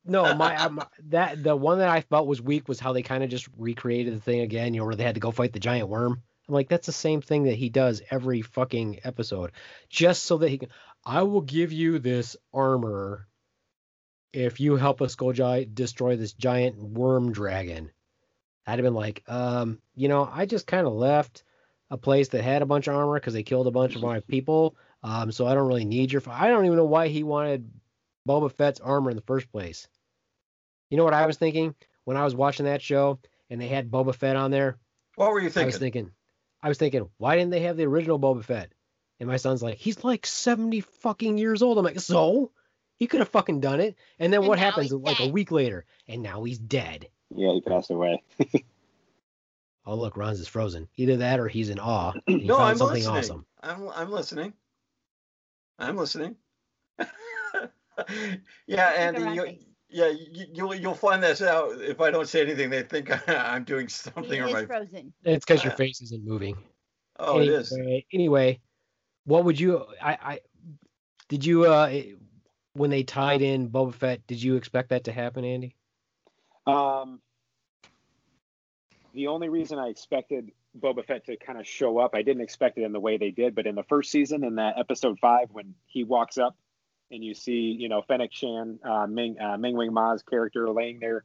no, my, uh, my that the one that I felt was weak was how they kind of just recreated the thing again. You know, where they had to go fight the giant worm. I'm like, that's the same thing that he does every fucking episode, just so that he can. I will give you this armor if you help us go gi- destroy this giant worm dragon. I'd have been like, um, you know, I just kind of left a place that had a bunch of armor because they killed a bunch of my people. Um, so I don't really need your. I don't even know why he wanted Boba Fett's armor in the first place. You know what I was thinking when I was watching that show and they had Boba Fett on there? What were you thinking? I was thinking? thinking, I was thinking, why didn't they have the original Boba Fett? And my son's like, he's like seventy fucking years old. I'm like, so he could have fucking done it. And then And what happens he's like a week later? And now he's dead. Yeah, he passed away. Oh look, Ronz is frozen. Either that or he's in awe. He no, found I'm something listening. awesome. I'm I'm listening. I'm listening. yeah, and you, yeah, you, you'll, you'll find this out if I don't say anything. They think I'm doing He something or is my. frozen. It's because your face isn't moving. Oh, it is. Anyway, anyway, what would you? I, I did you uh when they tied in Boba Fett? Did you expect that to happen, Andy? Um, the only reason I expected Boba Fett to kind of show up, I didn't expect it in the way they did, but in the first season, in that episode five, when he walks up and you see, you know, Fennec Shan, uh, Ming, uh, Ming Wing Ma's character laying there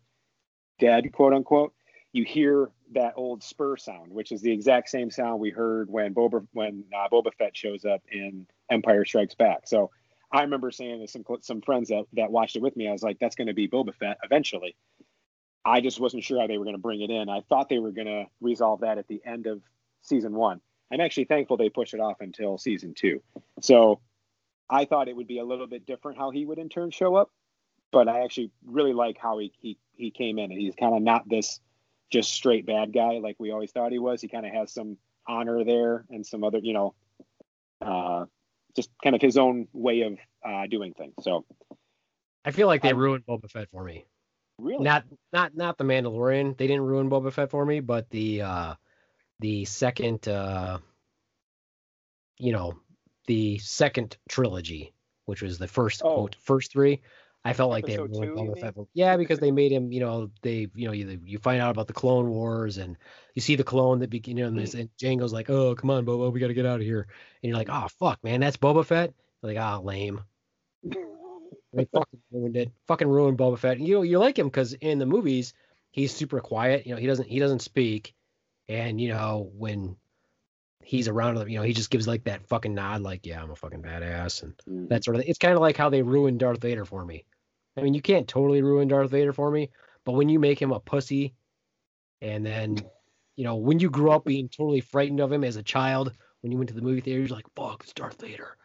dead, quote unquote, you hear that old spur sound, which is the exact same sound we heard when Boba when uh, Boba Fett shows up in Empire Strikes Back. So I remember saying to some some friends that that watched it with me, I was like, "That's going to be Boba Fett eventually." I just wasn't sure how they were going to bring it in. I thought they were going to resolve that at the end of season one. I'm actually thankful they pushed it off until season two. So I thought it would be a little bit different how he would in turn show up, but I actually really like how he he, he came in and he's kind of not this just straight bad guy like we always thought he was. He kind of has some honor there and some other, you know, uh, just kind of his own way of uh, doing things. So I feel like they I- ruined Boba Fett for me. really, Not not not the Mandalorian. They didn't ruin Boba Fett for me, but the uh the second uh you know, the second trilogy, which was the first Oh. quote, first three. I felt like they Episode ruined two, you Boba? Fett. Yeah, because they made him, you know, they, you know, you, you find out about the Clone Wars and you see the clone that begin, you know, and, this, and Jango's like, oh, come on, Boba, we got to get out of here. And you're like, oh, fuck, man, that's Boba Fett. You're like, ah, lame. They fucking ruined it. Fucking ruined Boba Fett. You know, you like him because in the movies he's super quiet. You know, he doesn't he doesn't speak, and you know when he's around, you know, he just gives like that fucking nod, like yeah, I'm a fucking badass, and Mm. that sort of. Thing. It's kind of like how they ruined Darth Vader for me. I mean, you can't totally ruin Darth Vader for me, but when you make him a pussy, and then you know when you grew up being totally frightened of him as a child, when you went to the movie theater, you're like, fuck, it's Darth Vader,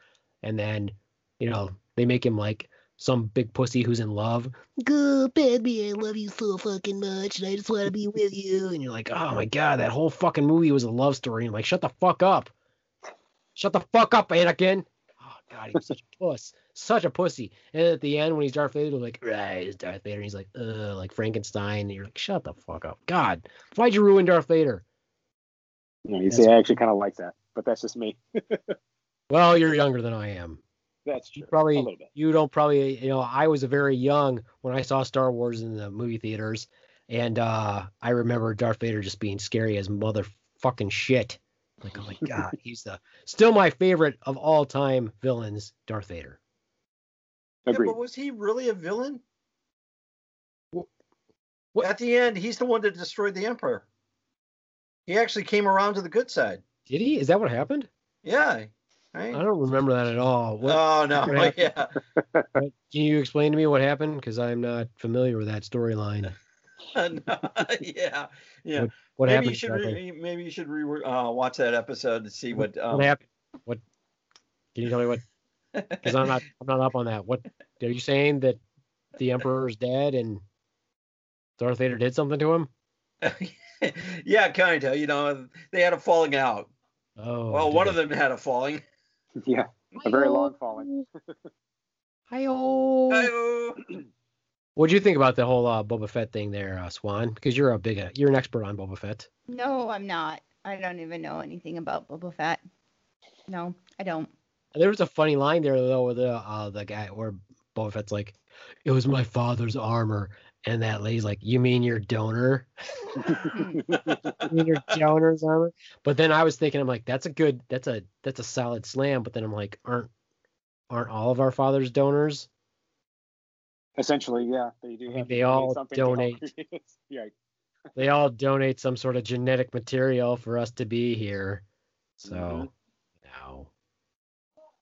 and then you know they make him like some big pussy who's in love. Good, baby, I love you so fucking much, and I just want to be with you. And you're like, oh my god, that whole fucking movie was a love story. And I'm like, shut the fuck up. Shut the fuck up, Anakin. Oh god, he was such a puss. Such a pussy. And at the end, when he's Darth Vader, they're like, right, it's Darth Vader. And he's like, uh, like Frankenstein. And you're like, shut the fuck up. God, why'd you ruin Darth Vader? You, know, you That's- see, I actually kind of like that, but that's just me. Well, you're younger than I am. That's You true. probably a little bit. you don't probably you know i was a very young when i saw star wars in the movie theaters and uh i remember darth vader just being scary as motherfucking shit like oh my god he's the still my favorite of all time villains darth vader Yeah, but was he really a villain? What- At the end, he's the one that destroyed the Emperor. He actually came around to the good side. did he is that what happened Yeah. i don't remember that at all what, oh no! what Yeah. can you explain to me what happened because i'm not familiar with that storyline No, yeah. Yeah. what maybe happened you should re- maybe you should re- uh, watch that episode to see what. Um, what happened what can you tell me what because i'm not i'm not up on that what are you saying that the emperor's dead and darth vader did something to him yeah, kind of. You know, they had a falling out. Oh, well, one of them had a falling. yeah, a very long falling. Hi-oh. Hi-oh. What'd you think about the whole uh, Boba Fett thing there, uh, Swan? Because you're a big, uh, you're an expert on Boba Fett. No, I'm not. I don't even know anything about Boba Fett. No, I don't. There was a funny line there though, with the uh, the guy where Boba Fett's like, "It was my father's armor," and that lady's like, "You mean your donor? You mean your donor's armor?" But then I was thinking, I'm like, "That's a good, that's a that's a solid slam." But then I'm like, "Aren't aren't all of our fathers donors?" Essentially, yeah, they do. I mean, they all something to help donate. yeah, They all donate some sort of genetic material for us to be here. So, Mhm.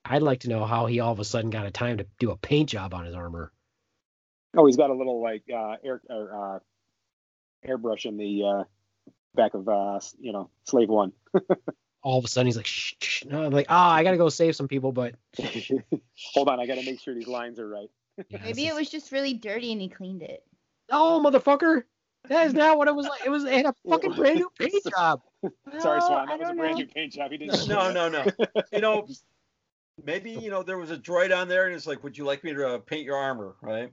No. I'd like to know how he all of a sudden got a time to do a paint job on his armor. Oh, he's got a little like uh, air or, uh, airbrush in the uh, back of uh, you know Slave One. All of a sudden, he's like, shh, shh. No, I'm like, oh, I got to go save some people, but Hold on, I got to make sure these lines are right. yeah, Maybe this it is- was just really dirty and he cleaned it. Oh, motherfucker. That is not what it was like. It was it had a fucking brand new paint job. Sorry, Well, Swan, I that was a brand know. new paint job. He didn't. No, no, no. You know, maybe you know there was a droid on there, and it's like, "Would you like me to uh, paint your armor?" Right?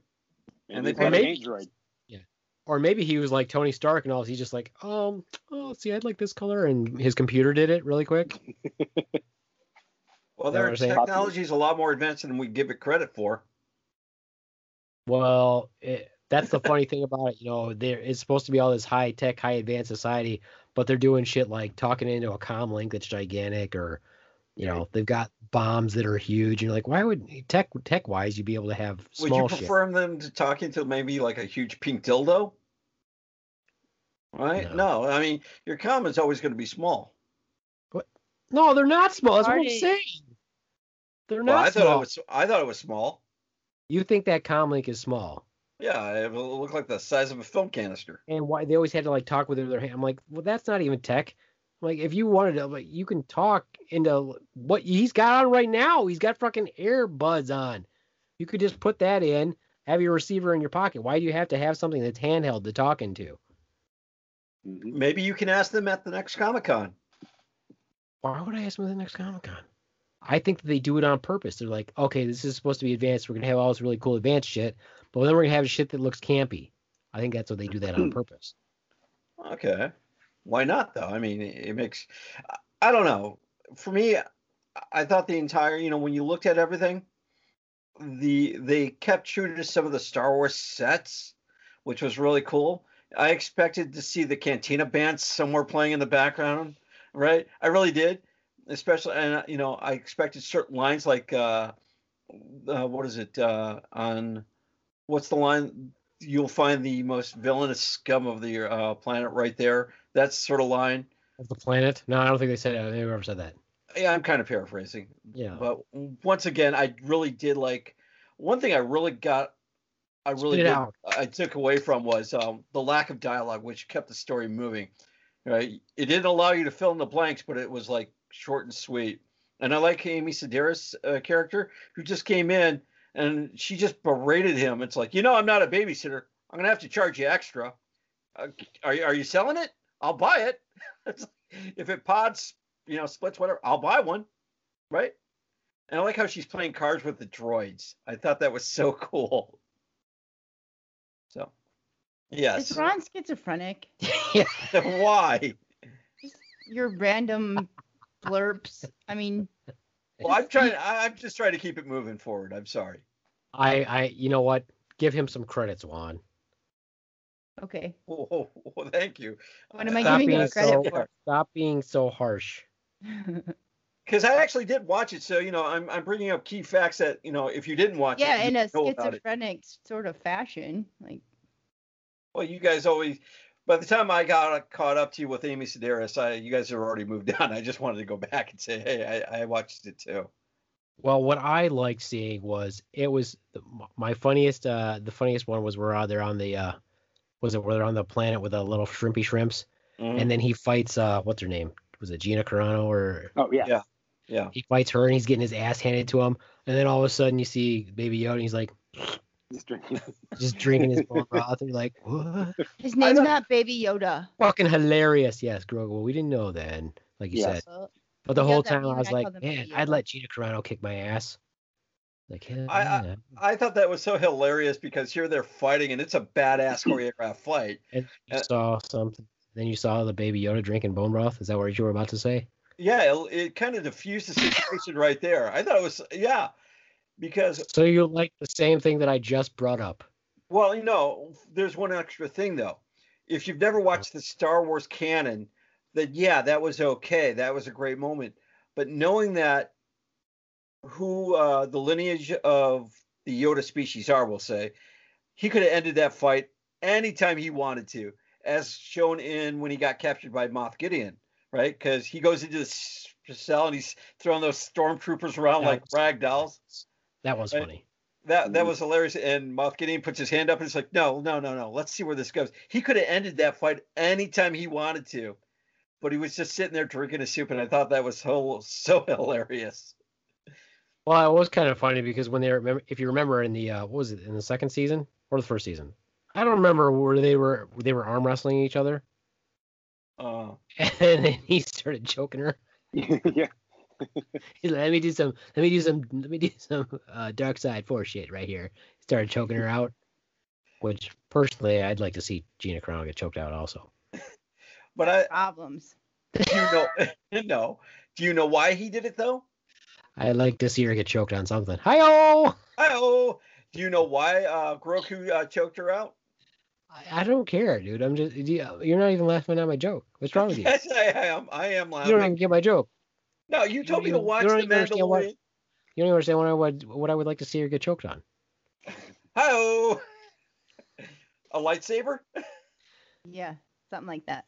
And they he's maybe- paint droid. Or maybe he was like Tony Stark and all. He's just like, um, oh, see, I'd like this color, and his computer did it really quick. Well, Is their what I'm saying? technology is a lot more advanced than we give it credit for. Well, it, that's the funny thing about it. You know, there it's supposed to be all this high tech, high advanced society, but they're doing shit like talking into a comm link that's gigantic, or you know, they've got bombs that are huge. And you're like, why would tech tech wise you'd be able to have small? Would small you shit? prefer them to talking to maybe like a huge pink dildo? Right? No, I mean your comment's always going to be small. What? No, they're not small. That's what I'm saying. They're Well, not I thought small. it was. I thought it was small. You think that comm link is small? Yeah, it looked like the size of a film canister. and why they always had to like talk with their hand. I'm like, well, that's not even tech. Like, if you wanted to, like, you can talk into what he's got on right now. He's got fucking earbuds on. You could just put that in, have your receiver in your pocket. Why do you have to have something that's handheld to talk into? Maybe you can ask them at the next Comic Con. Why would I ask them at the next Comic Con? I think that they do it on purpose. They're like, okay, this is supposed to be advanced. We're gonna have all this really cool advanced shit, but then we're gonna have shit that looks campy. I think that's what they do that on hmm. purpose. Okay, why not though? I mean, it makes. I- don't know. For me, I- thought the entire. You know, when you looked at everything, the they kept true to some of the Star Wars sets, which was really cool. I expected to see the Cantina band somewhere playing in the background, right? I really did, especially and you know I expected certain lines like uh, uh what is it uh on what's the line you'll find the most villainous scum of the uh, planet right there. That's sort of line. Of the planet? No, I don't think they said. They ever said that. Yeah, I'm kind of paraphrasing. Yeah. But once again, I really did like one thing I really got I really did, out. I took away from was um, the lack of dialogue, which kept the story moving. Right? It didn't allow you to fill in the blanks, but it was like short and sweet. And I like Amy Sedaris' uh, character, who just came in and she just berated him. It's like, you know, I'm not a babysitter. I'm gonna have to charge you extra. Uh, are you are you selling it? I'll buy it. Like, if it pods, you know, splits, whatever, I'll buy one. Right? And I like how she's playing cards with the droids. I thought that was so cool. So, yes. Is Ron schizophrenic? Why? Your random blurps. I mean, Well, I'm trying. I'm just trying to keep it moving forward. I'm sorry. I, I, you know what? Give him some credits, Juan. Okay. Oh, oh, thank you. What am I Stop giving you credit so, for? Stop being so harsh. Because I actually did watch it, so you know, I'm I'm bringing up key facts that you know, if you didn't watch yeah, it, yeah, in a would know about it. schizophrenic sort of fashion. Like, Well, you guys always. By the time I got caught up to you with Amy Sedaris, I you guys have already moved on. I just wanted to go back and say, hey, I, I watched it too. Well, what I liked seeing was it was the, my funniest. Uh, the funniest one was where uh, they're on the, uh, was it where they're on the planet with the little shrimpy shrimps, Mhm. and then he fights. Uh, what's her name? Was it Gina Carano or Oh yeah. Yeah. yeah, he fights her and he's getting his ass handed to him, and then all of a sudden you see Baby Yoda and he's like Just drinking. just drinking his bone broth, and you're like, what? his name's don't- Baby Yoda. Fucking hilarious. Yes, Grogu. Well, we didn't know then, like you Yes. said. Well, But the Yeah, whole time I was like, called man, I'd let Gina Carano kick my ass. Like, hell I- I- I thought that was so hilarious because here they're fighting and it's a badass choreographed fight. And you Uh, saw something. Then you saw the baby Yoda drinking bone broth. Is that what you were about to say? Yeah, it, it kind of diffused the situation right there. I thought it was yeah, because So you like the same thing that I just brought up? well, you know, there's one extra thing though. If you've never watched the Star Wars canon, then yeah, that was okay. That was a great moment. But knowing that who uh, the lineage of the Yoda species are, we'll say, he could have ended that fight anytime he wanted to, as shown in when he got captured by Moth Gideon, right? Because he goes into the cell and he's throwing those stormtroopers around That like was- rag dolls. That was Right. funny. That that Mhm. was hilarious. And Moff Gideon puts his hand up and it's like, no, no, no, no. Let's see where this goes. He could have ended that fight anytime he wanted to, but he was just sitting there drinking his soup, and I thought that was so so hilarious. Well, it was kind of funny because when they remember, if you remember in the uh, what was it in the second season or the first season? I don't remember where they were. They were arm wrestling each other, Uh, and then he started choking her. yeah. He's like, let me do some. Let me do some. Let me do some uh, dark side force shit right here. Started choking her out. which personally I'd like to see Gina Carano get choked out also. But I Problems. do you know no. Do you know why he did it though? I'd like to see her get choked on something. Hi-oh! Hi Oh, do you know why uh, Grogu uh, choked her out? I, I don't care, dude. I'm just you- you're not even laughing at my joke. What's wrong with you? Yes, I am. I am laughing. You don't laughing. even get my joke. No, you told me to you- you watch The even understand what- Mandalorian. You don't understand what I would what I would like to see her get choked on. Hi-oh. A lightsaber? Yeah, something like that.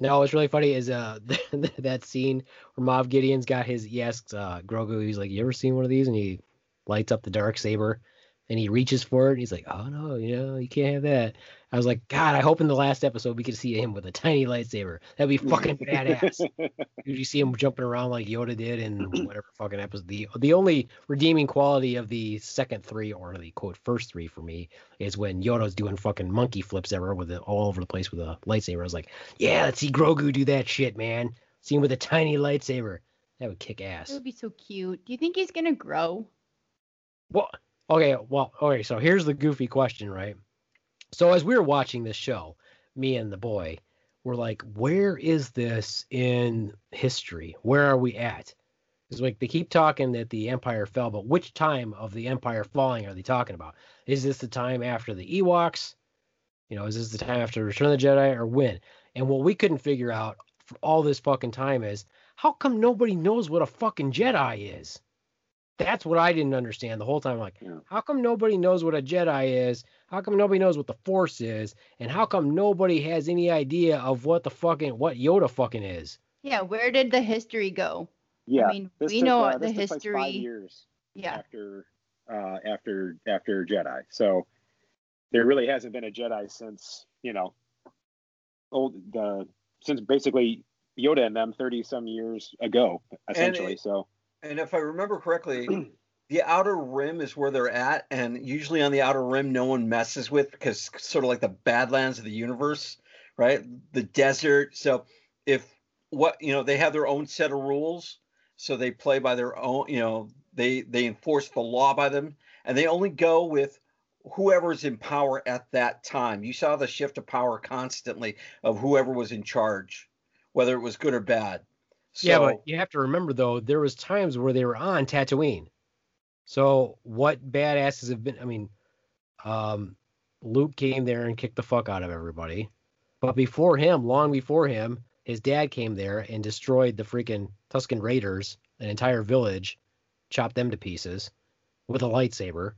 No, what's really funny is uh that scene where Moff Gideon's got his he asks uh Grogu, he's like, You ever seen one of these? And he lights up the dark saber and he reaches for it and he's like, Oh no, you know, you can't have that. I was like, God, I hope in the last episode we could see him with a tiny lightsaber. That'd be fucking badass. Did you see him jumping around like Yoda did in whatever fucking episode? The the only redeeming quality of the second three or the quote first three for me is when Yoda's doing fucking monkey flips ever with it all over the place with a lightsaber. I was like, yeah, let's see Grogu do that shit, man. See him with a tiny lightsaber. That would kick ass. It would be so cute. Do you think he's gonna grow? Well, okay, well, okay. So here's the goofy question, right? So as we were watching this show, me and the boy were like, "Where is this in history? Where are we at?" It's like they keep talking that the Empire fell, but which time of the Empire falling are they talking about? Is this the time after the Ewoks? You know, is this the time after Return of the Jedi, or when? And what we couldn't figure out for all this fucking time is how come nobody knows what a fucking Jedi is? That's what I didn't understand the whole time. Like, Yeah. how come nobody knows what a Jedi is? How come nobody knows what the Force is? And how come nobody has any idea of what the fucking what Yoda fucking is? Yeah, where did the history go? yeah. I mean, this we took, know uh, the this took place five history. years Yeah. after uh, after after Jedi. So there really hasn't been a Jedi since you know old the since basically Yoda and them thirty some years ago, essentially. it- so And if I remember correctly, the outer rim is where they're at, and usually on the outer rim, no one messes with because sort of like the badlands of the universe, right? The desert. So if what you know, they have their own set of rules, so they play by their own. You know, they they enforce the law by them, and they only go with whoever's in power at that time. You saw the shift of power constantly of whoever was in charge, whether it was good or bad. Yeah, but you have to remember though, there was times where they were on Tatooine. So what badasses have been? I mean, um, Luke came there and kicked the fuck out of everybody. But before him, long before him, his dad came there and destroyed the freaking Tuscan Raiders, an entire village, chopped them to pieces with a lightsaber.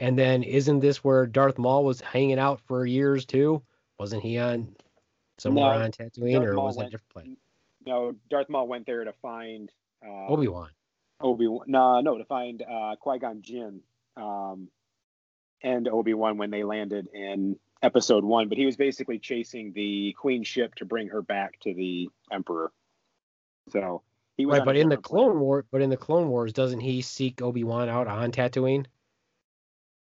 And then isn't this where Darth Maul was hanging out for years too? Wasn't he on somewhere No, on Tatooine, Darth or Maul was that a different place? No, Darth Maul went there to find uh, Obi Wan. Obi Wan. No, no, to find uh, Qui Gon Jinn um, and Obi Wan when they landed in Episode One. But he was basically chasing the Queen ship to bring her back to the Emperor. So he Right, but in the. Clone War, but in the Clone Wars, doesn't he seek Obi Wan out on Tatooine?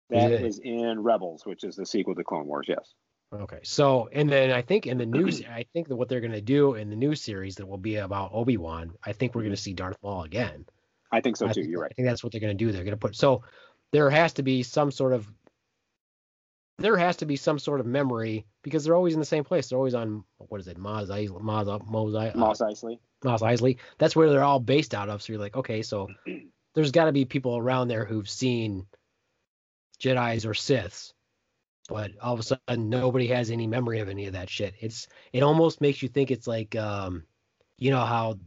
That Is in Rebels, which is the sequel to Clone Wars. Yes. Okay, so and then I think in the news, I think that what they're gonna do in the new series that will be about Obi Wan, I think we're gonna see Darth Maul again. I think so too. think, You're right. I think that's what they're gonna do. They're gonna put so there has to be some sort of there has to be some sort of memory because they're always in the same place. They're always on what is it, Maz Eisley, Maz Mos Eisley, uh, Moss Eisley. Mos Eisley. That's where they're all based out of. So you're like, okay, so there's got to be people around there who've seen Jedi's or Siths, but all of a sudden nobody has any memory of any of that shit. It's it almost makes you think it's like, um, you know how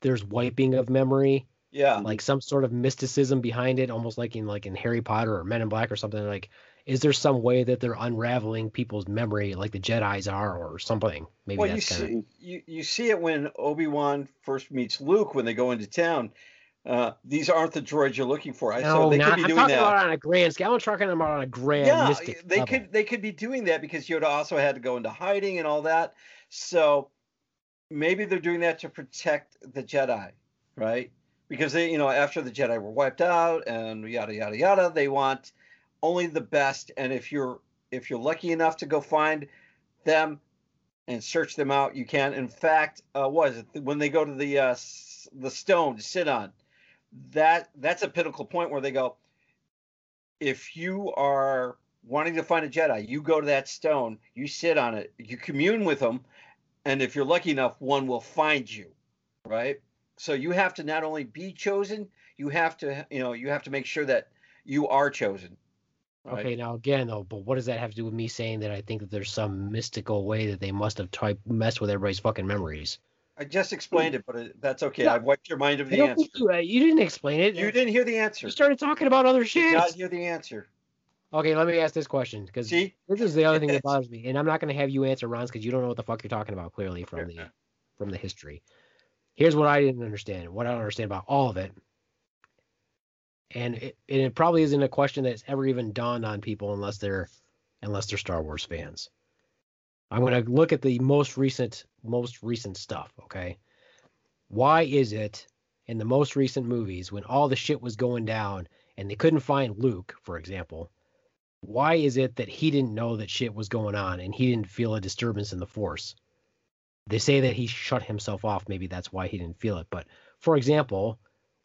there's wiping of memory, yeah. like some sort of mysticism behind it, almost like in like in Harry Potter or Men in Black or something. Like, is there some way that they're unraveling people's memory like the Jedi's are, or something? Maybe well, you that's kind of see, you, you see it when Obi Wan first meets Luke when they go into town. Uh, these aren't the droids you're looking for. I no, so they not, could be I'm doing talking that. about on a grand scale. I'm talking about on a grand yeah, they level. could they could be doing that because Yoda also had to go into hiding and all that. So maybe they're doing that to protect the Jedi, right? Because they, you know, after the Jedi were wiped out and yada yada yada, they want only the best. And if you're if you're lucky enough to go find them and search them out, you can. In fact, uh, what is it when they go to the uh, the stone to sit on? That that's a pinnacle point where they go. If you are wanting to find a Jedi, you go to that stone, you sit on it, you commune with them, and if you're lucky enough, one will find you, right? So you have to not only be chosen, you have to, you know, you have to make sure that you are chosen. right? Okay, now again though, but what does that have to do with me saying that I think that there's some mystical way that they must have type messed with everybody's fucking memories? I just explained it, but it, that's okay. No, I've wiped your mind of the answer. you, uh, you didn't explain it. You didn't hear the answer. You started talking about other shit. did not hear the answer. Okay, let me ask this question because this is the other thing that bothers me, and I'm not going to have you answer Ronz because you don't know what the fuck you're talking about clearly from the from the history. Here's what I didn't understand. What I don't understand about all of it, and it, and it probably isn't a question that's ever even dawned on people unless they're unless they're Star Wars fans. I'm going to look at the most recent most recent stuff. Okay, why is it in the most recent movies when all the shit was going down and they couldn't find Luke, for example? why is it that he didn't know that shit was going on and he didn't feel a disturbance in the force? They say that he shut himself off. Maybe that's why he didn't feel it. But for example,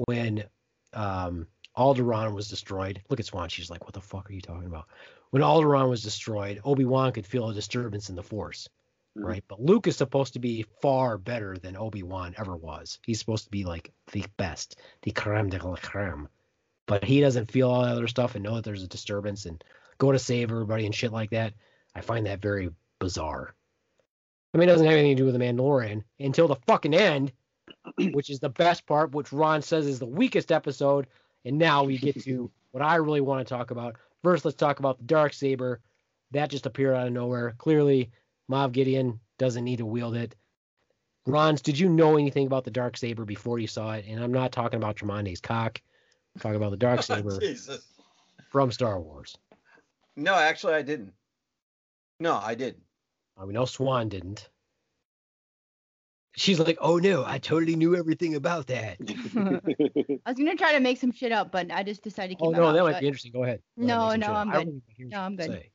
when um, Alderaan was destroyed, look at Swan. She's like, "What the fuck are you talking about?" When Alderaan was destroyed, Obi Wan could feel a disturbance in the Force, Mhm. right? But Luke is supposed to be far better than Obi Wan ever was. He's supposed to be like the best, the creme de la creme. But he doesn't feel all that other stuff and know that there's a disturbance and go to save everybody and shit like that. I find that very bizarre. I mean, it doesn't have anything to do with the Mandalorian until the fucking end, which is the best part, which Ron says is the weakest episode. And now we get to what I really want to talk about. First, let's talk about the dark saber. That just appeared out of nowhere. Clearly, Moff Gideon doesn't need to wield it. Ronz, did you know anything about the dark saber before you saw it? And I'm not talking about Tremonde's cock. I'm talking about the dark oh, saber Jesus. from Star Wars. No, actually, I didn't. No, I didn't. We know Swan didn't. She's like, oh no, I totally knew everything about that. I was gonna try to make some shit up, but I just decided to keep Oh my no, mouth that might shut. be interesting. Go ahead. Go No, make no. I'm good. No, I'm good. say.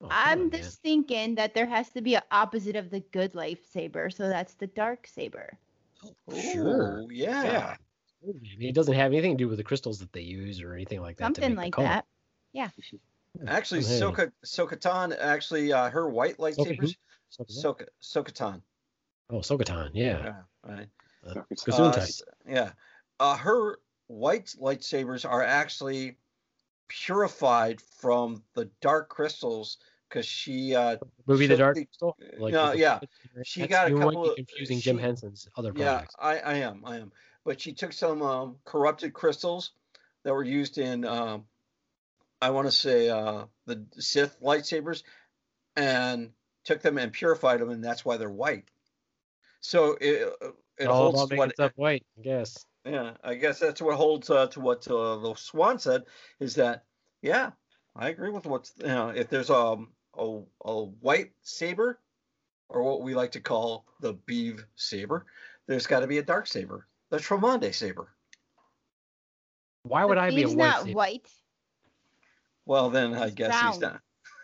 Oh, I'm on, man. just thinking that there has to be an opposite of the good lightsaber, so that's the dark saber. Oh, Sure. Ooh, yeah. Yeah. I mean, it doesn't have anything to do with the crystals that they use or anything like that. to Something like color. that. Actually, Hey. Soka Sokatan, actually, uh, her white lightsabers, Soka- Soka Sokatan. Oh, Sokatan, yeah. Yeah, right. Uh, Gesundheit. Uh, yeah. Uh, her white lightsabers are actually purified from the dark crystals because she uh, Movie The Dark the- Crystal? no, with the- yeah. She got a couple might be of- confusing Jim she- Henson's other yeah. I, I am I am but she took some um, corrupted crystals that were used in um, I want to say uh, the Sith lightsabers and took them and purified them and that's why they're white. So it it It's all holds about making what stuff white, I guess. yeah, I guess that's what holds uh, to what uh, the Swan said is that yeah, I agree with what's you know if there's um, a a white saber or what we like to call the beeve saber, there's got to be a dark saber, the Tremonde saber. Why would The I be a white not saber? white. Well, then I It's guess he's not.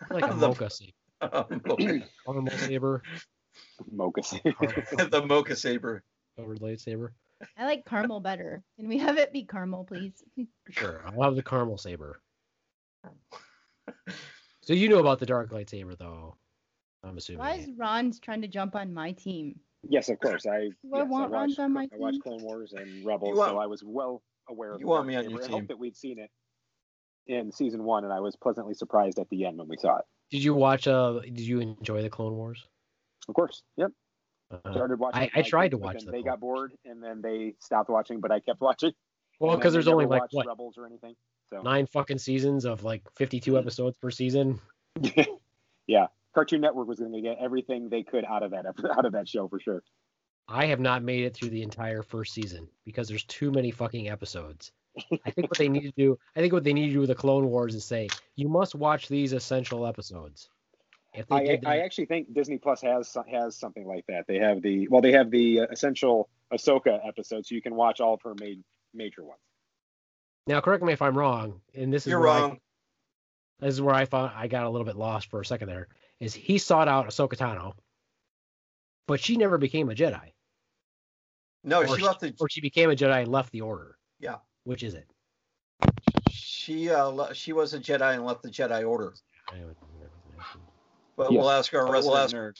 Like a The- mocha saber. Okay. Caramel saber. Mocus. Caramel the mocha saber. covered lightsaber. I like caramel better. Can we have it be caramel, please? Sure, I'll have the caramel saber. So you know about the dark lightsaber, though. I'm assuming. Why is Ronz trying to jump on my team? yes, of course. I, Do I want I Ron's watched, on my I watched? Clone Wars and Rebels, want- so I was well aware of you the want dark me on saber. your I hope that we'd seen it in season one, and I was pleasantly surprised at the end when we saw it. Did you watch? Uh, did you enjoy the Clone Wars? Of course. Yep. Uh, Started watching. I- I tried to watch then the They got bored, and then they stopped watching, but I kept watching. well, because there's only never like what Rebels or anything. So nine fucking seasons of like 52 episodes per season. yeah, Cartoon Network was going to get everything they could out of that out of that show for sure. I have not made it through the entire first season because there's too many fucking episodes. I think what they need to do, I think what they need to do with the Clone Wars is say you must watch these essential episodes. If they I, did that, I actually think Disney Plus has has something like that. They have the well, they have the uh, essential Ahsoka episodes, so you can watch all of her main, major ones. now correct me if I'm wrong, and this is You're where I- wrong. this is where I thought I got a little bit lost for a second there. Is he sought out Ahsoka Tano, but she never became a Jedi, No, or she left the or she became a Jedi and left the Order. Yeah. Which is it? She uh le- she was a Jedi and left the Jedi Order. I would never mention. But Yes. we'll ask our We'll resident ask- nerd.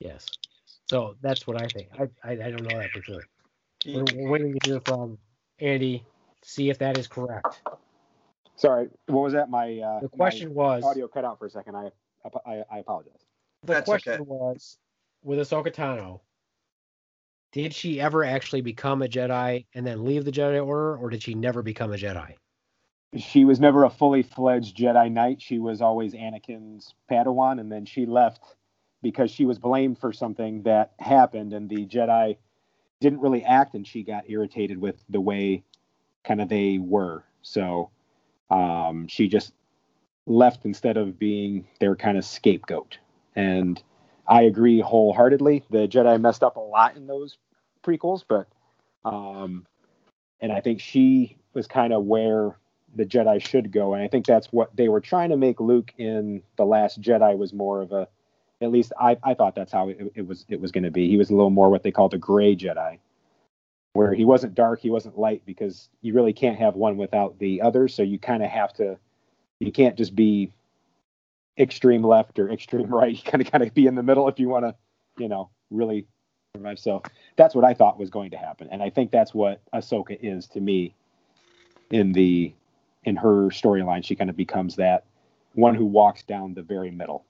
Yes. So that's what I think. I, I, I don't know that for sure. He- We're, we're waiting to hear from Andy, see if that is correct. Sorry, what was that? My uh, The my question was audio cut out for a second. I I, I apologize. the That's question okay. was with Ahsoka Tano, did she ever actually become a Jedi and then leave the Jedi Order, or did she never become a Jedi? She was never a fully fledged Jedi Knight. She was always Anakin's Padawan, and then she left because she was blamed for something that happened, and the Jedi didn't really act, and she got irritated with the way kind of they were. So um, she just left instead of being their kind of scapegoat. And I agree wholeheartedly. The Jedi messed up a lot in those prequels, but um, and I think she was kind of where the Jedi should go, and I think that's what they were trying to make Luke in the Last Jedi was more of a, at least I, I thought that's how it, it was it was going to be. He was a little more what they call the gray Jedi, where he wasn't dark, he wasn't light, because you really can't have one without the other. So you kind of have to, you can't just be extreme left or extreme right. You kind of kind of be in the middle if you want to, you know, really survive. So that's what I thought was going to happen, and I think that's what Ahsoka is to me in the in her storyline she kind of becomes that one who walks down the very middle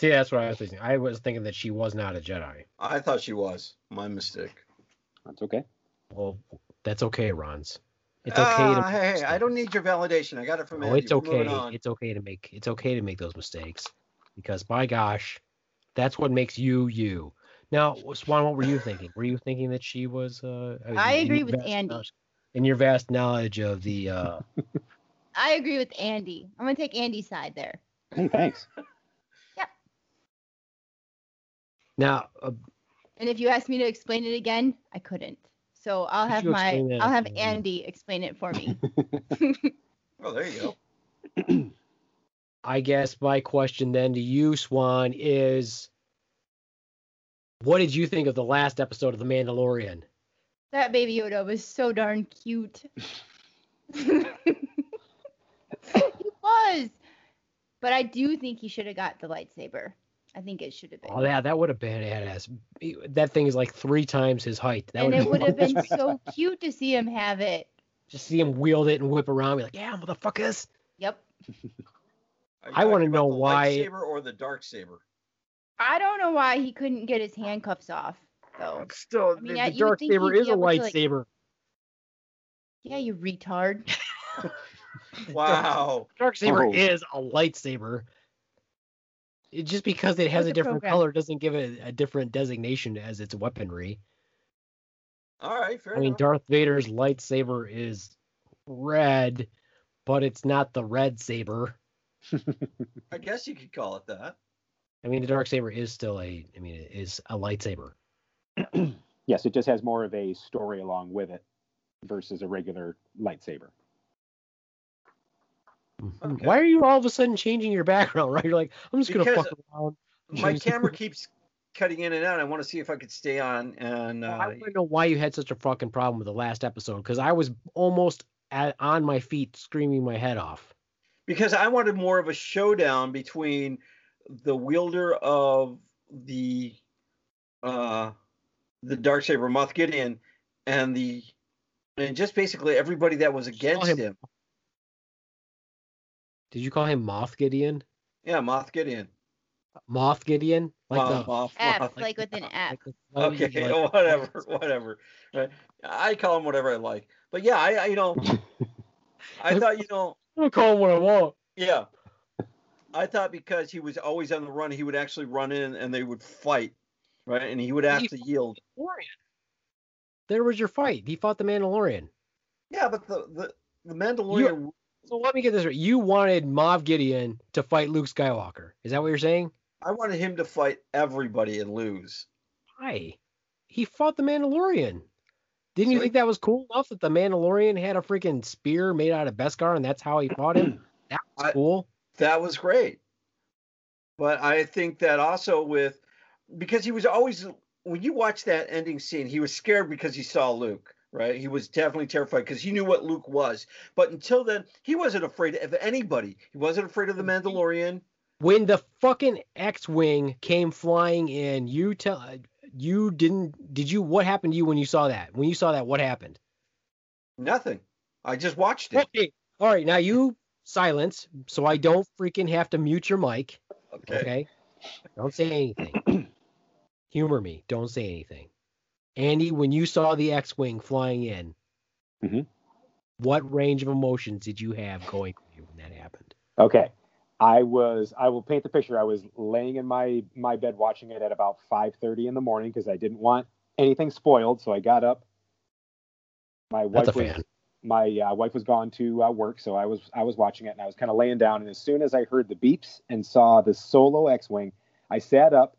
See, that's what I was thinking. I was thinking that she was not a Jedi. I thought she was. My mistake. that's okay Well, that's okay, Ronz. It's okay to Ah, hey, hey, I don't need your validation. I got it from No, Andy. it's okay. It's okay to make it's okay to make those mistakes because by gosh, that's what makes you you. Now, Swan, what were you thinking? Were you thinking that she was? Uh, mean, I agree with vast Andy. knowledge- In your vast knowledge of the, uh, I agree with Andy. I'm gonna take Andy's side there. hey thanks yep. now, uh, And if you asked me to explain it again, I couldn't. So I'll have my I'll have again? Andy explain it for me. Oh, there you go. I guess my question then to you, Swan, is, what did you think of the last episode of The Mandalorian? That baby Yoda was so darn cute. he was. But I do think he should have got the lightsaber. I think it should have been. Oh, yeah, that would have been badass. He- That thing is like three times his height. That and would it would have been so cute to see him have it. just see him wield it and whip around, be like, "Yeah, motherfuckers!" Yep. Are you I wanna know the why- Lightsaber or the dark saber? I don't know why he couldn't get his handcuffs off though. Still, I mean, the, yeah, the dark saber is a able to, like- lightsaber. Yeah, you retard. Wow. Dark saber Oh. is a lightsaber. It, just because it has What's a different program? color doesn't give it a different designation as its weaponry. All right, fair I mean. Darth Vader's lightsaber is red, but it's not the red saber. I guess you could call it that. I mean, the dark saber is still a. I mean, it is a lightsaber. yes it just has more of a story along with it versus a regular lightsaber Okay. Why are you all of a sudden changing your background? Right? You're like, I'm just gonna fuck around. My camera keeps cutting in and out. I want to see if I could stay on. And Well, uh, I want to know why you had such a fucking problem with the last episode because I was almost at, on my feet screaming my head off. because I wanted more of a showdown between the wielder of the uh the dark saber Moth Gideon and the and just basically everybody that was against him- him. Did you call him Moth Gideon? Yeah, Moth Gideon. Moth Gideon? Like Moth, the Moth, F, Moth. like with an F. like Okay, like- whatever, whatever. Right. I call him whatever I like. But yeah, I, I you know, I thought you know, I'll call him what I want. yeah. I thought because he was always on the run, he would actually run in and they would fight, right? And he would have He to yield. Mandalorian. There was your fight. He fought the Mandalorian. Yeah, but the the, the Mandalorian. So let me get this right. You wanted Moff Gideon to fight Luke Skywalker. Is that what you're saying? I wanted him to fight everybody and lose. Why? He fought the Mandalorian. Didn't you So he- think that was cool enough that the Mandalorian had a freaking spear made out of Beskar and that's how he fought him? That was I- cool. That was great. But I think that also with because he was always when you watch that ending scene, he was scared because he saw Luke. right? He was definitely terrified because he knew what Luke was. But until then, he wasn't afraid of anybody. He wasn't afraid of the Mandalorian. When the fucking X-wing came flying in, you tell you didn't. Did you? What happened to you when you saw that? When you saw that, what happened? Nothing. I just watched it. Okay. All right. Now you silence, so I don't freaking have to mute your mic. Okay. Okay. Don't say anything. Humor me. Don't say anything. Andy, when you saw the X-wing flying in, Mhm. what range of emotions did you have going through you when that happened? Okay. I was I will paint the picture. I was laying in my my bed watching it at about 5:30 in the morning because I didn't want anything spoiled, so I got up. My That's wife a was fan. my uh, wife was gone to uh, work, so I was I was watching it and I was kind of laying down and as soon as I heard the beeps and saw the solo X-wing, I sat up,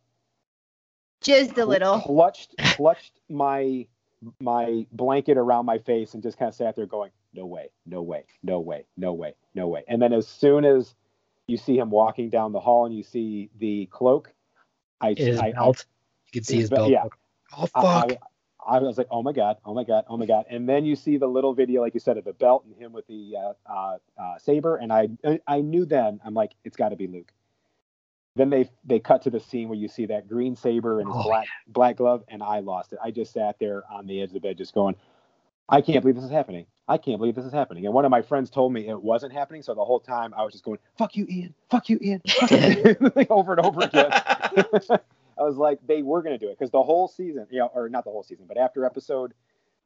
Jizzed a little. clutched clutched my my blanket around my face and just kind of sat there going, no way, no way, no way, no way, no way. And then as soon as you see him walking down the hall and you see the cloak, I His I, belt. You could see his his belt, belt. yeah. Oh I, fuck. I, I was like, oh my god, oh my god, oh my god. And then you see the little video, like you said, of the belt and him with the uh, uh, uh, saber, and I I knew then I'm like, it's got to be Luke. Then they they cut to the scene where you see that green saber and his Oh, black black glove, and I lost it. I just sat there on the edge of the bed, just going, I can't believe this is happening. I can't believe this is happening. And one of my friends told me it wasn't happening, so the whole time I was just going, "Fuck you, Ian! Fuck you, Ian!" Fuck you," like over and over again. I was like, they were going to do it because the whole season, you know, or not the whole season, but after episode